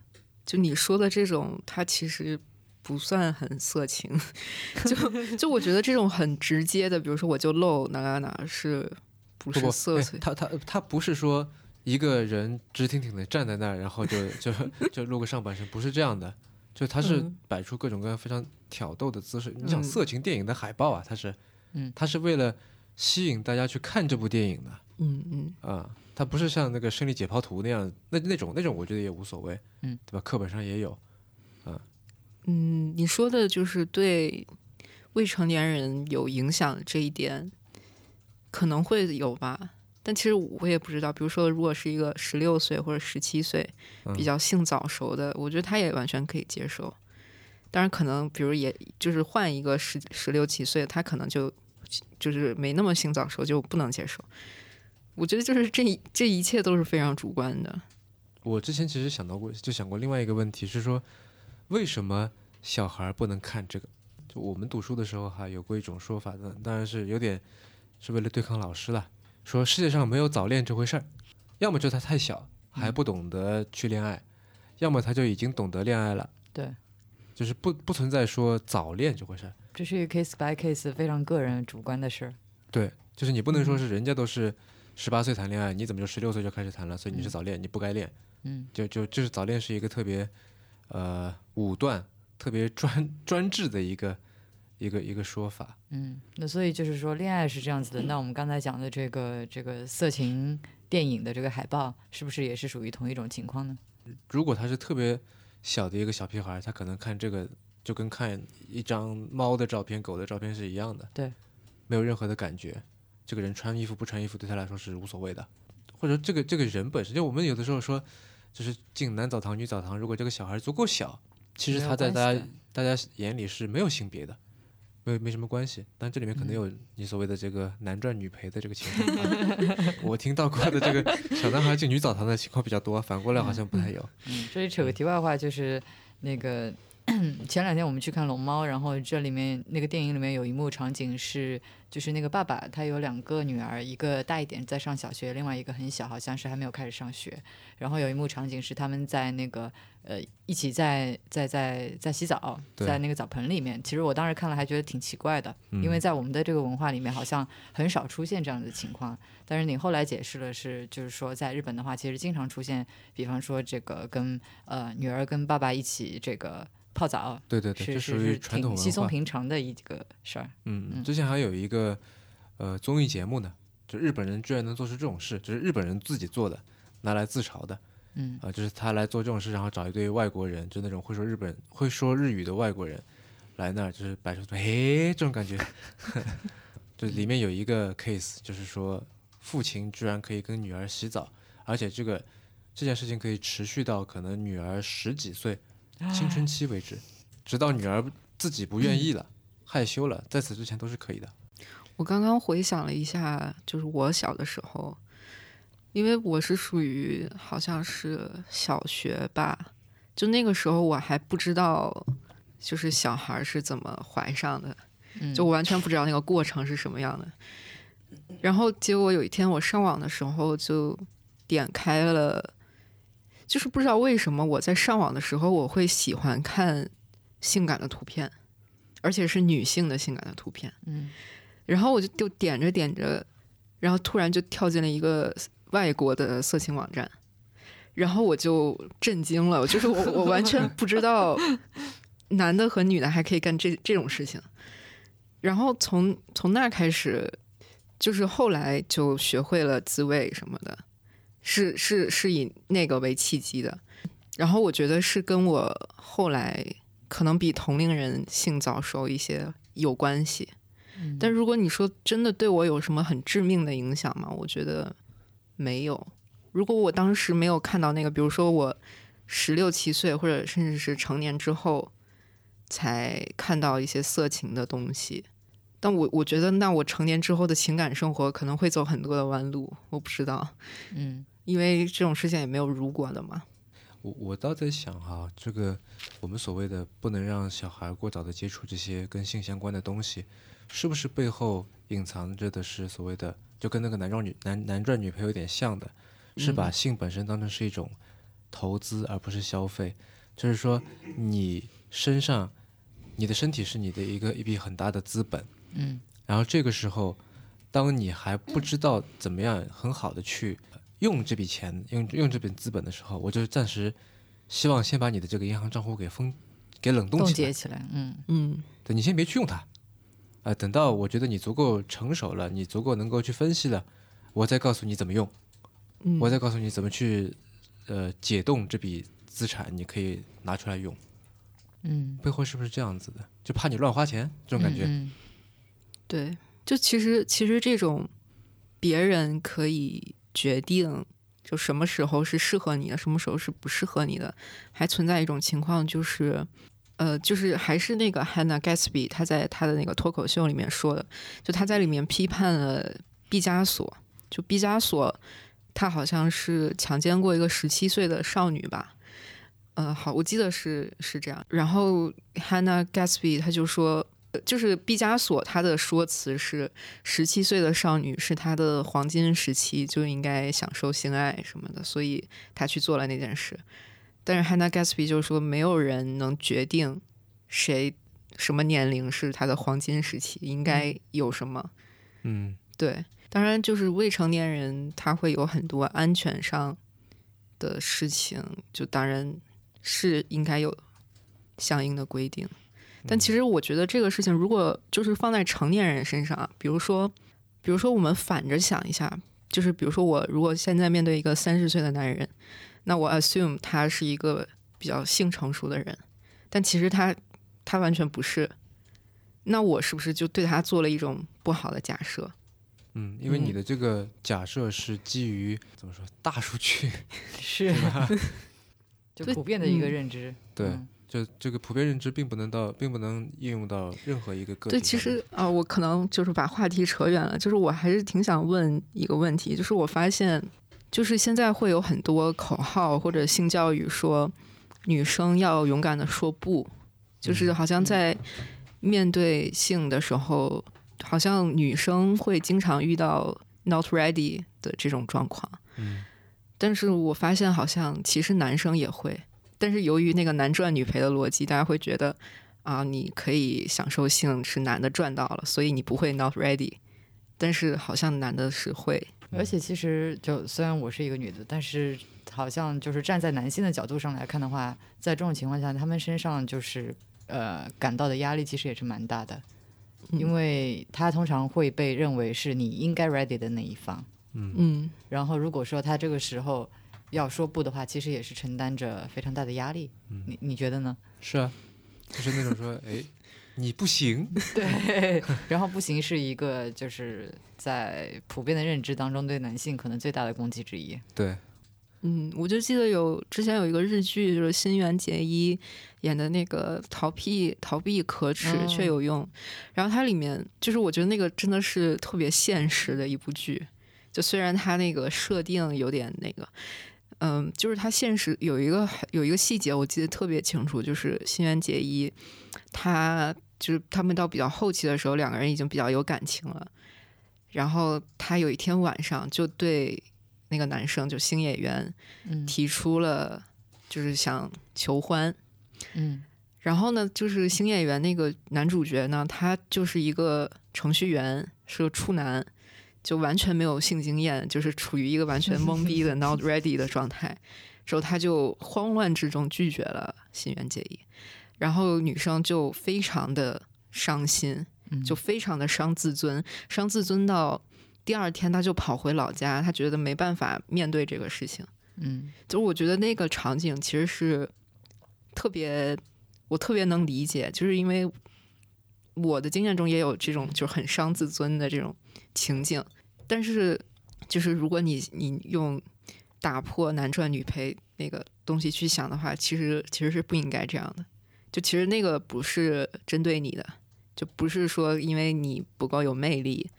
就你说的这种，它其实不算很色情。[laughs] 就 [laughs] 就我觉得这种很直接的，比如说我就露哪哪哪，是不是不不，哎色情？他他他不是说一个人直挺挺的站在那儿，然后就就就露个上半身，不是这样的。就他是嗯摆出各种各样非常挑逗的姿势。你想嗯色情电影的海报啊，他是，嗯它是为了吸引大家去看这部电影的。嗯嗯啊，他不是像那个生理解剖图那样，那那种那种我觉得也无所谓，嗯，对吧？课本上也有，啊嗯，你说的就是对未成年人有影响这一点，可能会有吧。但其实我也不知道，比如说，如果是一个十六岁或者十七岁嗯比较性早熟的，我觉得他也完全可以接受。当然，可能比如也就是换一个十十六七岁，他可能就就是没那么性早熟，就不能接受。我觉得就是这一这一切都是非常主观的。我之前其实想到过，就想过另外一个问题是说，为什么小孩儿不能看这个。就我们读书的时候哈，有过一种说法的，当然是有点是为了对抗老师了，说世界上没有早恋这回事儿，要么就他太小还不懂得去恋爱，要么他就已经懂得恋爱了，对，就是不不存在说早恋这回事儿。这是一个 case by case 非常个人主观的事儿。对，就是你不能说是人家都是十八岁谈恋爱，你怎么就十六岁就开始谈了？所以你是早恋，你不该恋。嗯，就就就是早恋是一个特别呃武断、特别专专制的一个一个一个说法。嗯，那所以就是说，恋爱是这样子的。那我们刚才讲的这个这个色情电影的这个海报，是不是也是属于同一种情况呢？如果他是特别小的一个小屁孩，他可能看这个就跟看一张猫的照片、狗的照片是一样的，对，没有任何的感觉。这个人穿衣服不穿衣服对他来说是无所谓的，或者这个这个人本身就我们有的时候说，就是进男澡堂、女澡堂，如果这个小孩足够小，其实他在大家大家眼里是没有性别的，没没什么关系。但这里面可能有你所谓的这个男赚女赔的这个情况、啊，[laughs] 我听到过的这个小男孩进女澡堂的情况比较多，反过来好像不太有。嗯，这里扯个题外话，就是那个 [clears throat] 前两天我们去看《龙猫》，然后这里面那个电影里面有一幕场景是，就是那个爸爸他有两个女儿，一个大一点在上小学，另外一个很小，好像是还没有开始上学。然后有一幕场景是他们在那个呃一起在在在在洗澡，在那个澡盆里面。其实我当时看了还觉得挺奇怪的，因为嗯在我们的这个文化里面好像很少出现这样的情况。但是你后来解释了是，就是说在日本的话，其实经常出现，比方说这个跟呃女儿跟爸爸一起这个泡澡，对对对，这属于传统文挺稀松。平常的一个事儿。嗯，嗯之前还有一个呃综艺节目呢，就日本人居然能做出这种事，就是日本人自己做的，拿来自嘲的。嗯啊、就是他来做这种事，然后找一堆外国人，就那种会说日本会说日语的外国人来那儿，就是摆出嘿这种感觉。[laughs] 就里面有一个 case，就是说父亲居然可以跟女儿洗澡，而且这个这件事情可以持续到可能女儿十几岁青春期为止，直到女儿自己不愿意了、害羞了，在此之前都是可以的。我刚刚回想了一下，就是我小的时候，因为我是属于好像是小学吧，就那个时候我还不知道，就是小孩儿是怎么怀上的，嗯，就我完全不知道那个过程是什么样的。然后结果有一天我上网的时候就点开了，就是不知道为什么我在上网的时候我会喜欢看性感的图片，而且是女性的性感的图片。嗯然后我就就点着点着，然后突然就跳进了一个外国的色情网站，然后我就震惊了，就是我我完全不知道男的和女的还可以干这这种事情。然后从从那开始，就是后来就学会了自慰什么的，是是是以那个为契机的。然后我觉得是跟我后来可能比同龄人性早熟一些有关系。嗯但如果你说真的对我有什么很致命的影响吗？我觉得没有。如果我当时没有看到那个，比如说我十六七岁，或者甚至是成年之后才看到一些色情的东西，但我我觉得那我成年之后的情感生活可能会走很多的弯路，我不知道，嗯因为这种事情也没有如果的嘛。我我倒在想哈，这个我们所谓的不能让小孩过早的接触这些跟性相关的东西，是不是背后隐藏着的是所谓的，就跟那个男装女男男赚女朋友有点像的，是把性本身当成是一种投资而不是消费，就是说你身上你的身体是你的一个一笔很大的资本，嗯。然后这个时候，当你还不知道怎么样很好的去用这笔钱、用用这笔资本的时候，我就暂时希望先把你的这个银行账户给封、给冷冻冻起来结。起来，嗯嗯对你先别去用它，啊、等到我觉得你足够成熟了，你足够能够去分析了，我再告诉你怎么用，嗯，我再告诉你怎么去呃解冻这笔资产，你可以拿出来用。嗯，背后是不是这样子的？就怕你乱花钱这种感觉。嗯对，就其实其实这种别人可以决定，就什么时候是适合你的，什么时候是不适合你的，还存在一种情况就是。呃，就是还是那个 Hannah Gatsby，她在她的那个脱口秀里面说的，就她在里面批判了毕加索，就毕加索，他好像是强奸过一个十七岁的少女吧，呃，好，我记得是是这样。然后 Hannah Gatsby 他就说，就是毕加索他的说辞是，十七岁的少女是他的黄金时期，就应该享受性爱什么的，所以他去做了那件事。但是 Hannah Gatsby 就说，没有人能决定谁什么年龄是他的黄金时期，应该有什么。嗯对，当然就是未成年人他会有很多安全上的事情，就当然是应该有相应的规定。但其实我觉得这个事情，如果就是放在成年人身上啊，比如说，比如说我们反着想一下，就是比如说我如果现在面对一个三十岁的男人，那我 assume 他是一个比较性成熟的人，但其实他他完全不是。那我是不是就对他做了一种不好的假设？嗯，因为你嗯的这个假设是基于怎么说大数据，是，[laughs] [laughs] 就普遍的一个嗯认知。对这个普遍认知并不能到，并不能应用到任何一个个体对，其实啊、我可能就是把话题扯远了，就是我还是挺想问一个问题，就是我发现，就是现在会有很多口号或者性教育说，女生要勇敢的说不，就是嗯好像在面对性的时候，好像女生会经常遇到 not ready 的这种状况，嗯。但是我发现好像其实男生也会，但是由于那个男赚女赔的逻辑，大家会觉得啊，你可以享受性是男的赚到了，所以你不会 not ready。但是好像男的是会，而且其实就虽然我是一个女的，但是好像就是站在男性的角度上来看的话，在这种情况下，他们身上就是呃感到的压力其实也是蛮大的，嗯因为他通常会被认为是你应该 ready 的那一方。嗯嗯然后如果说他这个时候要说不的话，其实也是承担着非常大的压力。嗯你你觉得呢？是啊，就是那种说，[laughs] 哎，你不行，[laughs] 对，[laughs] 然后不行是一个就是在普遍的认知当中对男性可能最大的攻击之一。对，嗯，我就记得有之前有一个日剧，就是新垣结衣演的那个逃避逃避可耻哦却有用，然后它里面就是我觉得那个真的是特别现实的一部剧，就虽然它那个设定有点那个。嗯，就是他现实有一个有一个细节，我记得特别清楚，就是新垣结衣，他就是他们到比较后期的时候，两个人已经比较有感情了。然后他有一天晚上就对那个男生，就星野源，嗯提出了就是想求欢。嗯然后呢，就是星野源那个男主角呢，他就是一个程序员，是个处男，就完全没有性经验，就是处于一个完全 [laughs] 懵逼的 not ready 的状态。之后他就慌乱之中拒绝了新垣结衣，然后女生就非常的伤心，嗯就非常的伤自尊，伤自尊到第二天他就跑回老家，他觉得没办法面对这个事情。嗯就我觉得那个场景其实是特别，我特别能理解，就是因为我的经验中也有这种就是很伤自尊的这种情景，但是就是如果你你用打破男赚女赔那个东西去想的话，其实其实是不应该这样的。就其实那个不是针对你的，就不是说因为你不够有魅力，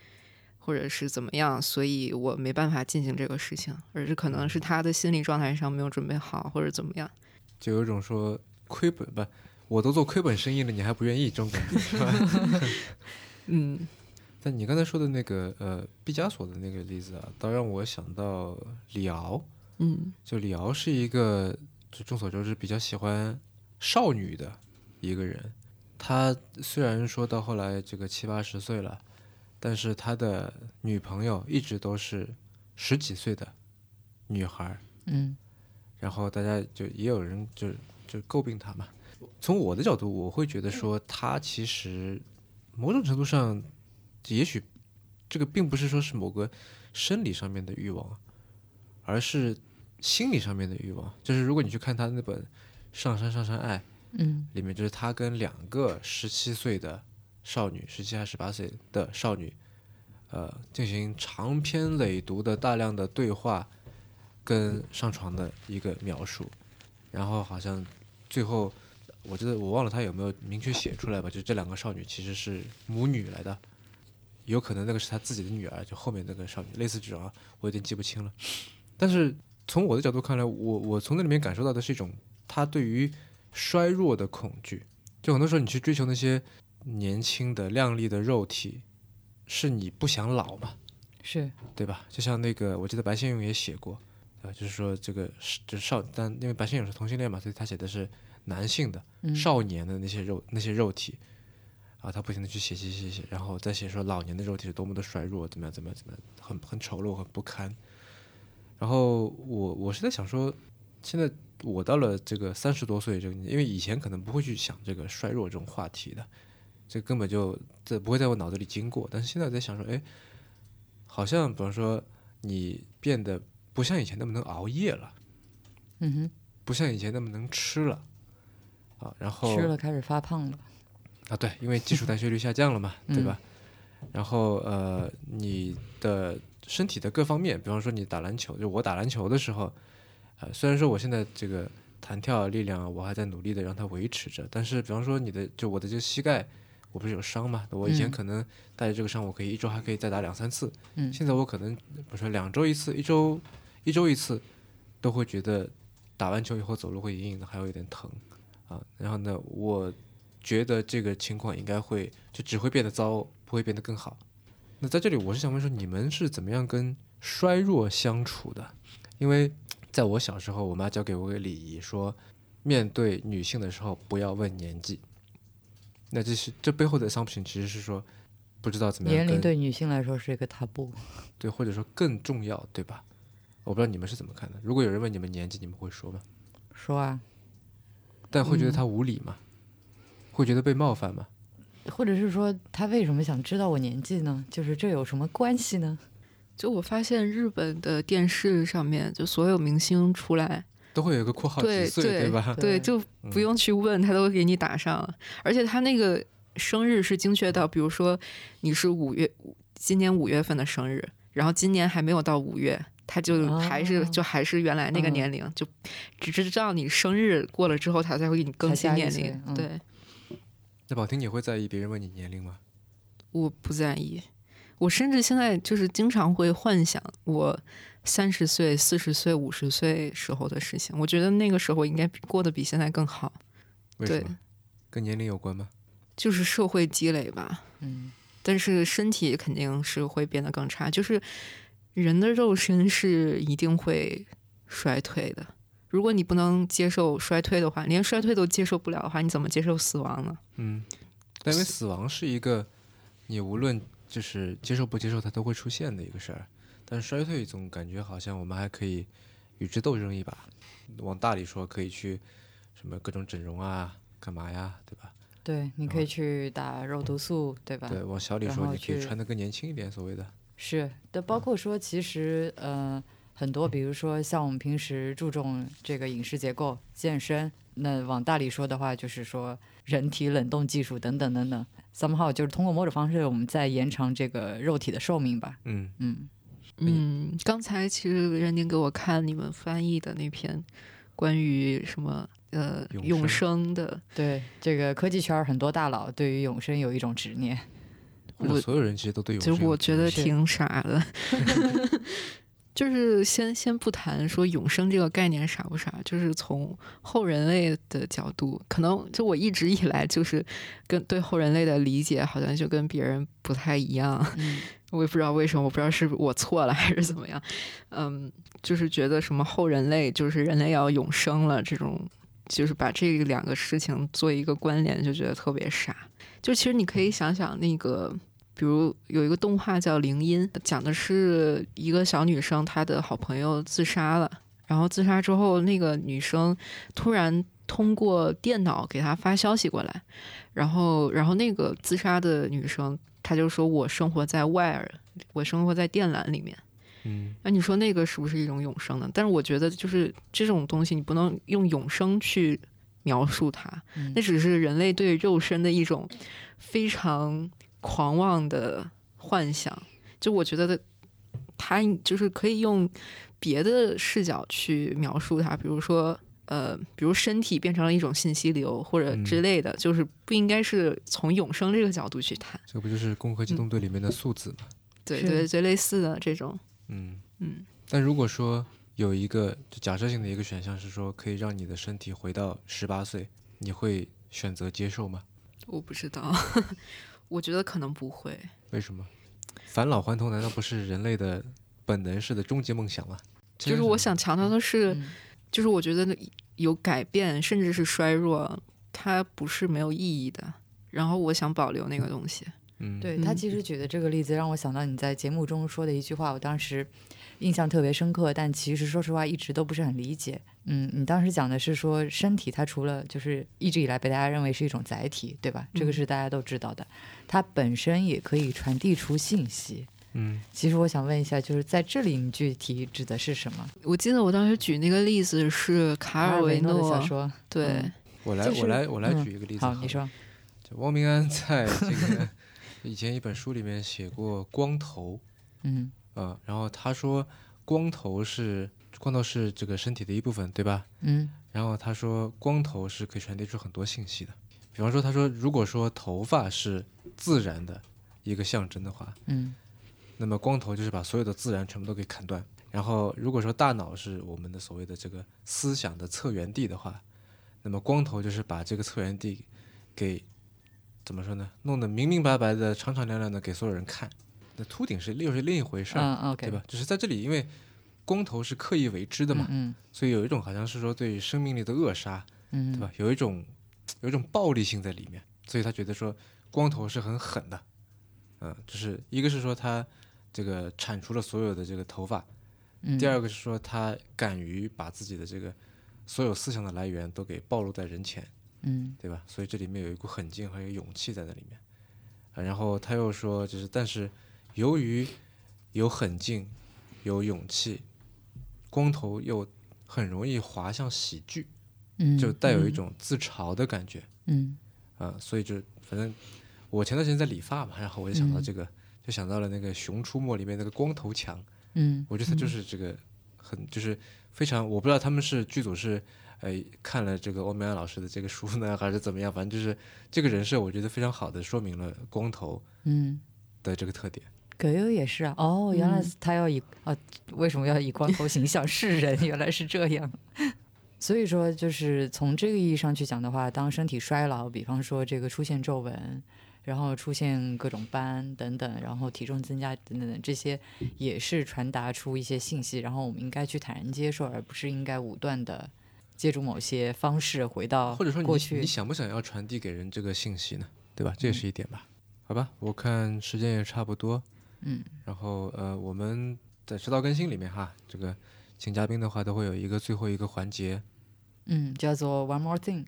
或者是怎么样，所以我没办法进行这个事情，而是可能是他的心理状态上没有准备好，或者怎么样。就有一种说亏本吧，我都做亏本生意了，你还不愿意这种感觉，是吧？[laughs] 嗯但你刚才说的那个呃毕加索的那个例子啊，倒让我想到李敖，嗯就李敖是一个就众所周知比较喜欢少女的一个人。他虽然说到后来这个七八十岁了，但是他的女朋友一直都是十几岁的女孩儿。嗯然后大家就也有人就就诟病他嘛。从我的角度，我会觉得说他其实某种程度上，也许这个并不是说是某个生理上面的欲望，而是心理上面的欲望。就是如果你去看他那本《上山上山爱》嗯里面，就是他跟两个十七岁的少女，十七还是十八岁的少女，呃，进行长篇累牍的大量的对话跟上床的一个描述，然后好像最后我记得我忘了他有没有明确写出来吧，就这两个少女其实是母女来的，有可能那个是他自己的女儿，就后面那个少女，类似这种啊，我有点记不清了。但是从我的角度看来，我我从那里面感受到的是一种他对于衰弱的恐惧。就很多时候你去追求那些年轻的、靓丽的肉体，是你不想老嘛，是对吧？就像那个，我记得白先勇也写过，啊，就是说这个是就是少，但因为白先勇是同性恋嘛，所以他写的是男性的、嗯少年的那些肉那些肉体，啊，他不停的去写写写写，然后再写说老年的肉体是多么的衰弱，怎么样怎么样怎么样，很很丑陋，很不堪。然后我我是在想说，现在我到了这个三十多岁这个年纪，因为以前可能不会去想这个衰弱这种话题的，这根本就这不会在我脑子里经过。但是现在我在想说，哎，好像比方说你变得不像以前那么能熬夜了，嗯哼，不像以前那么能吃了啊，然后吃了开始发胖了，啊，对，因为基础代谢率下降了嘛，对嗯吧？然后呃，你的身体的各方面，比方说你打篮球，就我打篮球的时候，呃，虽然说我现在这个弹跳力量啊我还在努力的让它维持着，但是比方说你的就我的这个膝盖，我不是有伤嘛？我以前嗯可能带着这个伤，我可以一周还可以再打两三次，嗯现在我可能比如说两周一次，一周一周一次，都会觉得打完球以后走路会隐隐的还有一点疼啊。然后呢，我觉得这个情况应该会就只会变得糟，不会变得更好。那在这里，我是想问说，你们是怎么样跟衰弱相处的？因为在我小时候，我妈教给我个礼仪，说面对女性的时候不要问年纪。那这是这背后的 assumption 其实是说不知道怎么样年龄对女性来说是一个 taboo。对，或者说更重要，对吧？我不知道你们是怎么看的。如果有人问你们年纪，你们会说吗？说啊，但会觉得他无理吗？会觉得被冒犯吗？或者是说他为什么想知道我年纪呢？就是这有什么关系呢？就我发现日本的电视上面，就所有明星出来，都会有一个括号对几岁，对吧？对，就嗯不用去问，他都会给你打上了。而且他那个生日是精确到，比如说你是五月，今年五月份的生日，然后今年还没有到五月，他就还是、哦就还是原来那个嗯年龄，就只知道你生日过了之后，他才会给你更新年龄。嗯对，那宝婷，你会在意别人问你年龄吗？我不在意。我甚至现在就是经常会幻想我三十岁、四十岁、五十岁时候的事情。我觉得那个时候应该过得比现在更好，对为什么？跟年龄有关吗？就是社会积累吧。嗯，但是身体肯定是会变得更差，就是人的肉身是一定会衰退的。如果你不能接受衰退的话，连衰退都接受不了的话，你怎么接受死亡呢？嗯，但因为死亡是一个你无论就是接受不接受它都会出现的一个事儿，但是衰退总感觉好像我们还可以与之斗争一把。往大里说，可以去什么各种整容啊，干嘛呀，对吧？对，你可以去打肉毒素，对吧？对，往小里说，你可以穿得更年轻一点，所谓的。是的，包括说，其实呃，很多，比如说像我们平时注重这个饮食结构、健身，那往大里说的话，就是说人体冷冻技术等等等等，somehow 就是通过某种方式，我们在延长这个肉体的寿命吧。嗯，嗯，嗯，刚才其实任宁给我看你们翻译的那篇关于什么呃永永生生的，对，这个科技圈很多大佬对于永生有一种执念。我所有人其实都对永生其实我觉得挺傻的。[laughs] [laughs] 就是先先不谈说永生这个概念傻不傻，就是从后人类的角度，可能就我一直以来就是跟对后人类的理解好像就跟别人不太一样，嗯 [laughs] 我也不知道为什么，我不知道是我错了还是怎么样，嗯，就是觉得什么后人类就是人类要永生了这种，就是把这两个事情做一个关联，就觉得特别傻。就其实你可以想想那个。比如有一个动画叫《铃音》，讲的是一个小女生，她的好朋友自杀了，然后自杀之后，那个女生突然通过电脑给她发消息过来，然后，然后那个自杀的女生，她就说：“我生活在 wire，我生活在电缆里面。”嗯。那你说那个是不是一种永生呢？但是我觉得，就是这种东西，你不能用永生去描述它，嗯。那只是人类对肉身的一种非常狂妄的幻想。就我觉得，他就是可以用别的视角去描述它，比如说。呃，比如身体变成了一种信息流，或者之嗯类的，就是不应该是从永生这个角度去谈。这不就是《攻壳机动队》里面的素子吗？对对对，最类似的这种，嗯，嗯，但如果说有一个就假设性的一个选项是说可以让你的身体回到十八岁，你会选择接受吗？我不知道，我觉得可能不会。为什么？返老还童难道不是人类的本能式的终极梦想吗？就是我想强调的是，嗯就是我觉得有改变，甚至是衰弱，它不是没有意义的。然后我想保留那个东西。嗯，嗯对他其实举的这个例子让我想到你在节目中说的一句话，我当时印象特别深刻，但其实说实话一直都不是很理解。嗯，你当时讲的是说身体它除了就是一直以来被大家认为是一种载体，对吧？这个嗯是大家都知道的，它本身也可以传递出信息。嗯其实我想问一下，就是在这里你具体指的是什么？我记得我当时举那个例子是卡尔维诺的小说。对，嗯我来我来我来嗯举一个例子好，你说。就汪明安在这个以前一本书里面写过光头，嗯呃，然后他说光头是光头是这个身体的一部分，对吧？嗯然后他说光头是可以传递出很多信息的，比方说他说如果说头发是自然的一个象征的话，嗯那么光头就是把所有的自然全部都给砍断。然后如果说大脑是我们的所谓的这个思想的策源地的话，那么光头就是把这个策源地给怎么说呢？弄得明明白白的、敞敞亮亮的给所有人看。那秃顶是又是另一回事儿，对吧？只是在这里，因为光头是刻意为之的嘛，嗯所以有一种好像是说对生命力的扼杀，嗯，对吧？有一种有一种暴力性在里面，所以他觉得说光头是很狠的，嗯，就是一个是说他这个铲除了所有的这个头发，嗯第二个是说他敢于把自己的这个所有思想的来源都给暴露在人前，嗯对吧？所以这里面有一股狠劲和一个勇气在那里面，啊，然后他又说就是但是由于有狠劲，有勇气，光头又很容易滑向喜剧。嗯就带有一种自嘲的感觉，嗯啊、所以就反正我前段时间在理发嘛，然后我就想到嗯这个，就想到了那个《熊出没》里面那个光头强，嗯，我觉得他就是这个很就是非常，我不知道他们是剧组是呃看了这个欧米安老师的这个书呢，还是怎么样，反正就是这个人设，我觉得非常好的说明了光头嗯。的这个特点。葛优也是啊，哦，原来嗯他要以啊，为什么要以光头形象示人？[laughs] 原来是这样。所以说，就是从这个意义上去讲的话，当身体衰老，比方说这个出现皱纹，然后出现各种斑等等，然后体重增加等等等，这些也是传达出一些信息，然后我们应该去坦然接受，而不是应该武断的借助某些方式回到或者说你过去你。想不想要传递给人这个信息呢？对吧？这也是一点吧。好吧，我看时间也差不多，嗯然后呃，我们在迟到更新里面哈，这个请嘉宾的话都会有一个最后一个环节，嗯，叫做 One More Thing。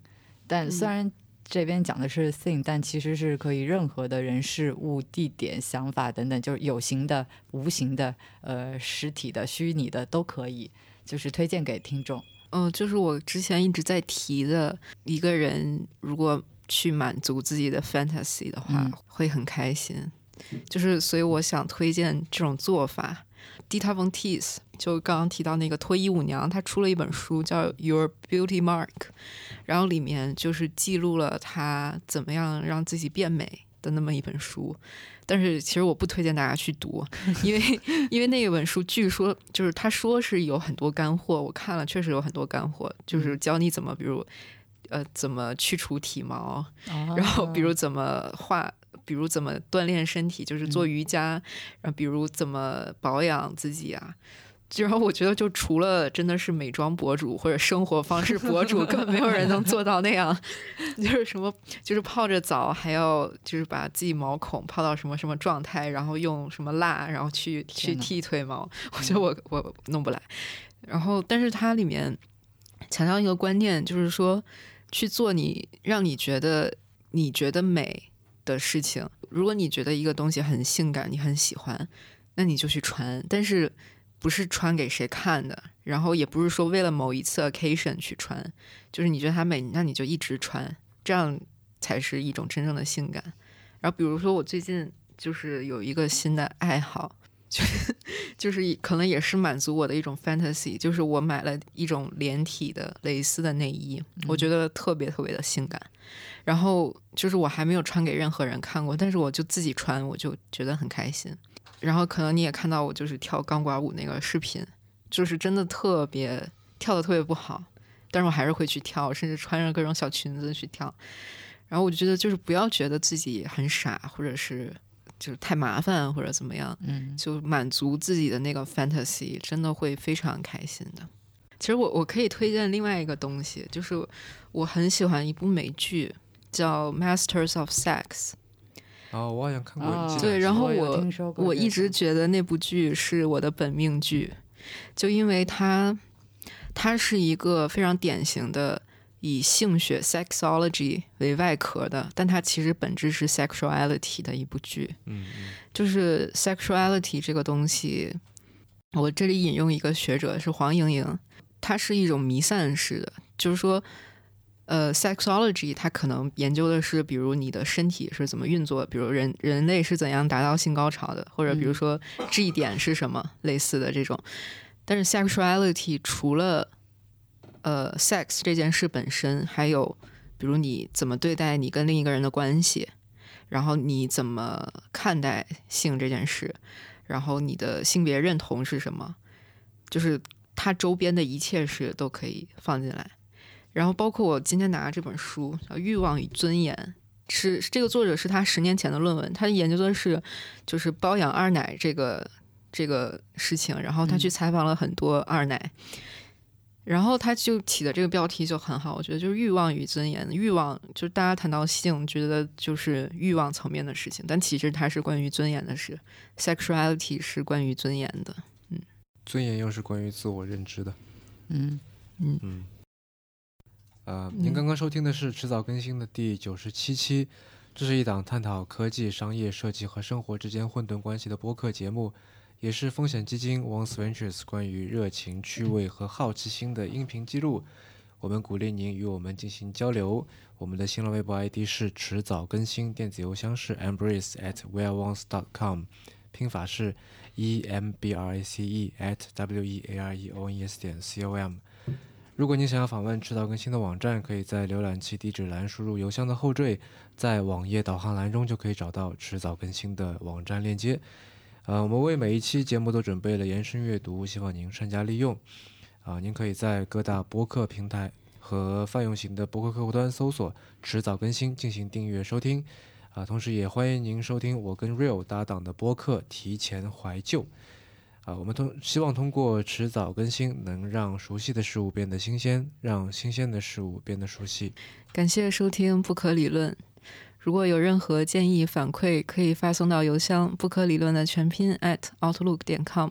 但虽嗯然这边讲的是 thing，但其实是可以任何的人事物、地点、想法等等，就是有形的、无形的、呃实体的、虚拟的都可以，就是推荐给听众。嗯、就是我之前一直在提的，一个人如果去满足自己的 fantasy 的话，嗯会很开心。就是所以我想推荐这种做法。Dita Von Teese 就刚刚提到那个脱衣舞娘，她出了一本书叫《Your Beauty Mark》，然后里面就是记录了她怎么样让自己变美的那么一本书。但是其实我不推荐大家去读，因为 [laughs] 因为那一本书据说就是他说是有很多干货，我看了确实有很多干货，就是教你怎么比如呃怎么去除体毛，然后比如怎么画，比如怎么锻炼身体，就是做瑜伽，然后比如怎么保养自己啊。然后我觉得，就除了真的是美妆博主或者生活方式博主，根本没有人能做到那样。[laughs] 就是什么，就是泡着澡，还要就是把自己毛孔泡到什么什么状态，然后用什么蜡，然后去去剃腿毛。[laughs] 我觉得我我弄不来。然后，但是它里面强调一个观念，就是说去做你让你觉得你觉得美的事情。如果你觉得一个东西很性感，你很喜欢，那你就去穿，但是不是穿给谁看的，然后也不是说为了某一次 occasion 去穿，就是你觉得它美，那你就一直穿，这样才是一种真正的性感。然后比如说我最近就是有一个新的爱好。就是就是可能也是满足我的一种 fantasy，就是我买了一种连体的蕾丝的内衣，我觉得特别特别的性感。然后就是我还没有穿给任何人看过，但是我就自己穿，我就觉得很开心。然后可能你也看到我就是跳钢管舞那个视频，就是真的特别跳的特别不好，但是我还是会去跳，甚至穿着各种小裙子去跳。然后我就觉得，就是不要觉得自己很傻，或者是就是太麻烦或者怎么样，嗯就满足自己的那个 fantasy，真的会非常开心的。其实我我可以推荐另外一个东西，就是我很喜欢一部美剧，叫《Masters of Sex》。哦，我好像看过。对，然后我我一直觉得那部剧是我的本命剧，就因为它它是一个非常典型的以性学 （sexology） 为外壳的，但它其实本质是 sexuality 的一部剧。嗯嗯就是 sexuality 这个东西，我这里引用一个学者是黄莹莹，她是一种弥散式的，就是说，呃，sexology 它可能研究的是，比如你的身体是怎么运作，比如人人类是怎样达到性高潮的，或者比如说 G 点是什么，类似的这种。但是 sexuality 除了呃 sex 这件事本身，还有比如你怎么对待你跟另一个人的关系，然后你怎么看待性这件事，然后你的性别认同是什么，就是它周边的一切事都可以放进来。然后包括我今天拿这本书叫《欲望与尊严》，是这个作者是他十年前的论文，他研究的是就是包养二奶这个这个事情，然后他去采访了很多二奶。然后他就起的这个标题就很好，我觉得就是欲望与尊严。欲望就是大家谈到性，觉得就是欲望层面的事情，但其实它是关于尊严的事。Sexuality 是关于尊严的。嗯尊严又是关于自我认知的。嗯嗯嗯，呃，您嗯刚刚收听的是迟早更新的第九十七期，这是一档探讨科技、商业、设计和生活之间混沌关系的播客节目，也是风险基金 Once Ventures 关于热情、趣味和好奇心的音频记录。我们鼓励您与我们进行交流。我们的新浪微博 ID 是迟早更新，电子邮箱是 embrace at weareones.com，拼法是 e m b r a c e at w e a r e o n e s 点 c o m。如果您想要访问迟早更新的网站，可以在浏览器地址栏输入邮箱的后缀，在网页导航栏中就可以找到迟早更新的网站链接。呃，我们为每一期节目都准备了延伸阅读，希望您善加利用。啊、您可以在各大播客平台和泛用型的播客客户端搜索“迟早更新”进行订阅收听。啊、同时也欢迎您收听我跟 Real 搭档的播客《提前怀旧》。啊，我们通希望通过迟早更新，能让熟悉的事物变得新鲜，让新鲜的事物变得熟悉。感谢收听不可理论。如果有任何建议反馈，可以发送到邮箱不可理论的全拼 at outlook 点 com。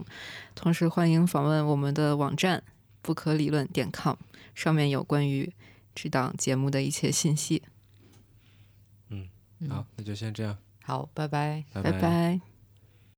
同时欢迎访问我们的网站不可理论点 com，上面有关于这档节目的一切信息。嗯好，那就先这样，好，拜拜。拜拜拜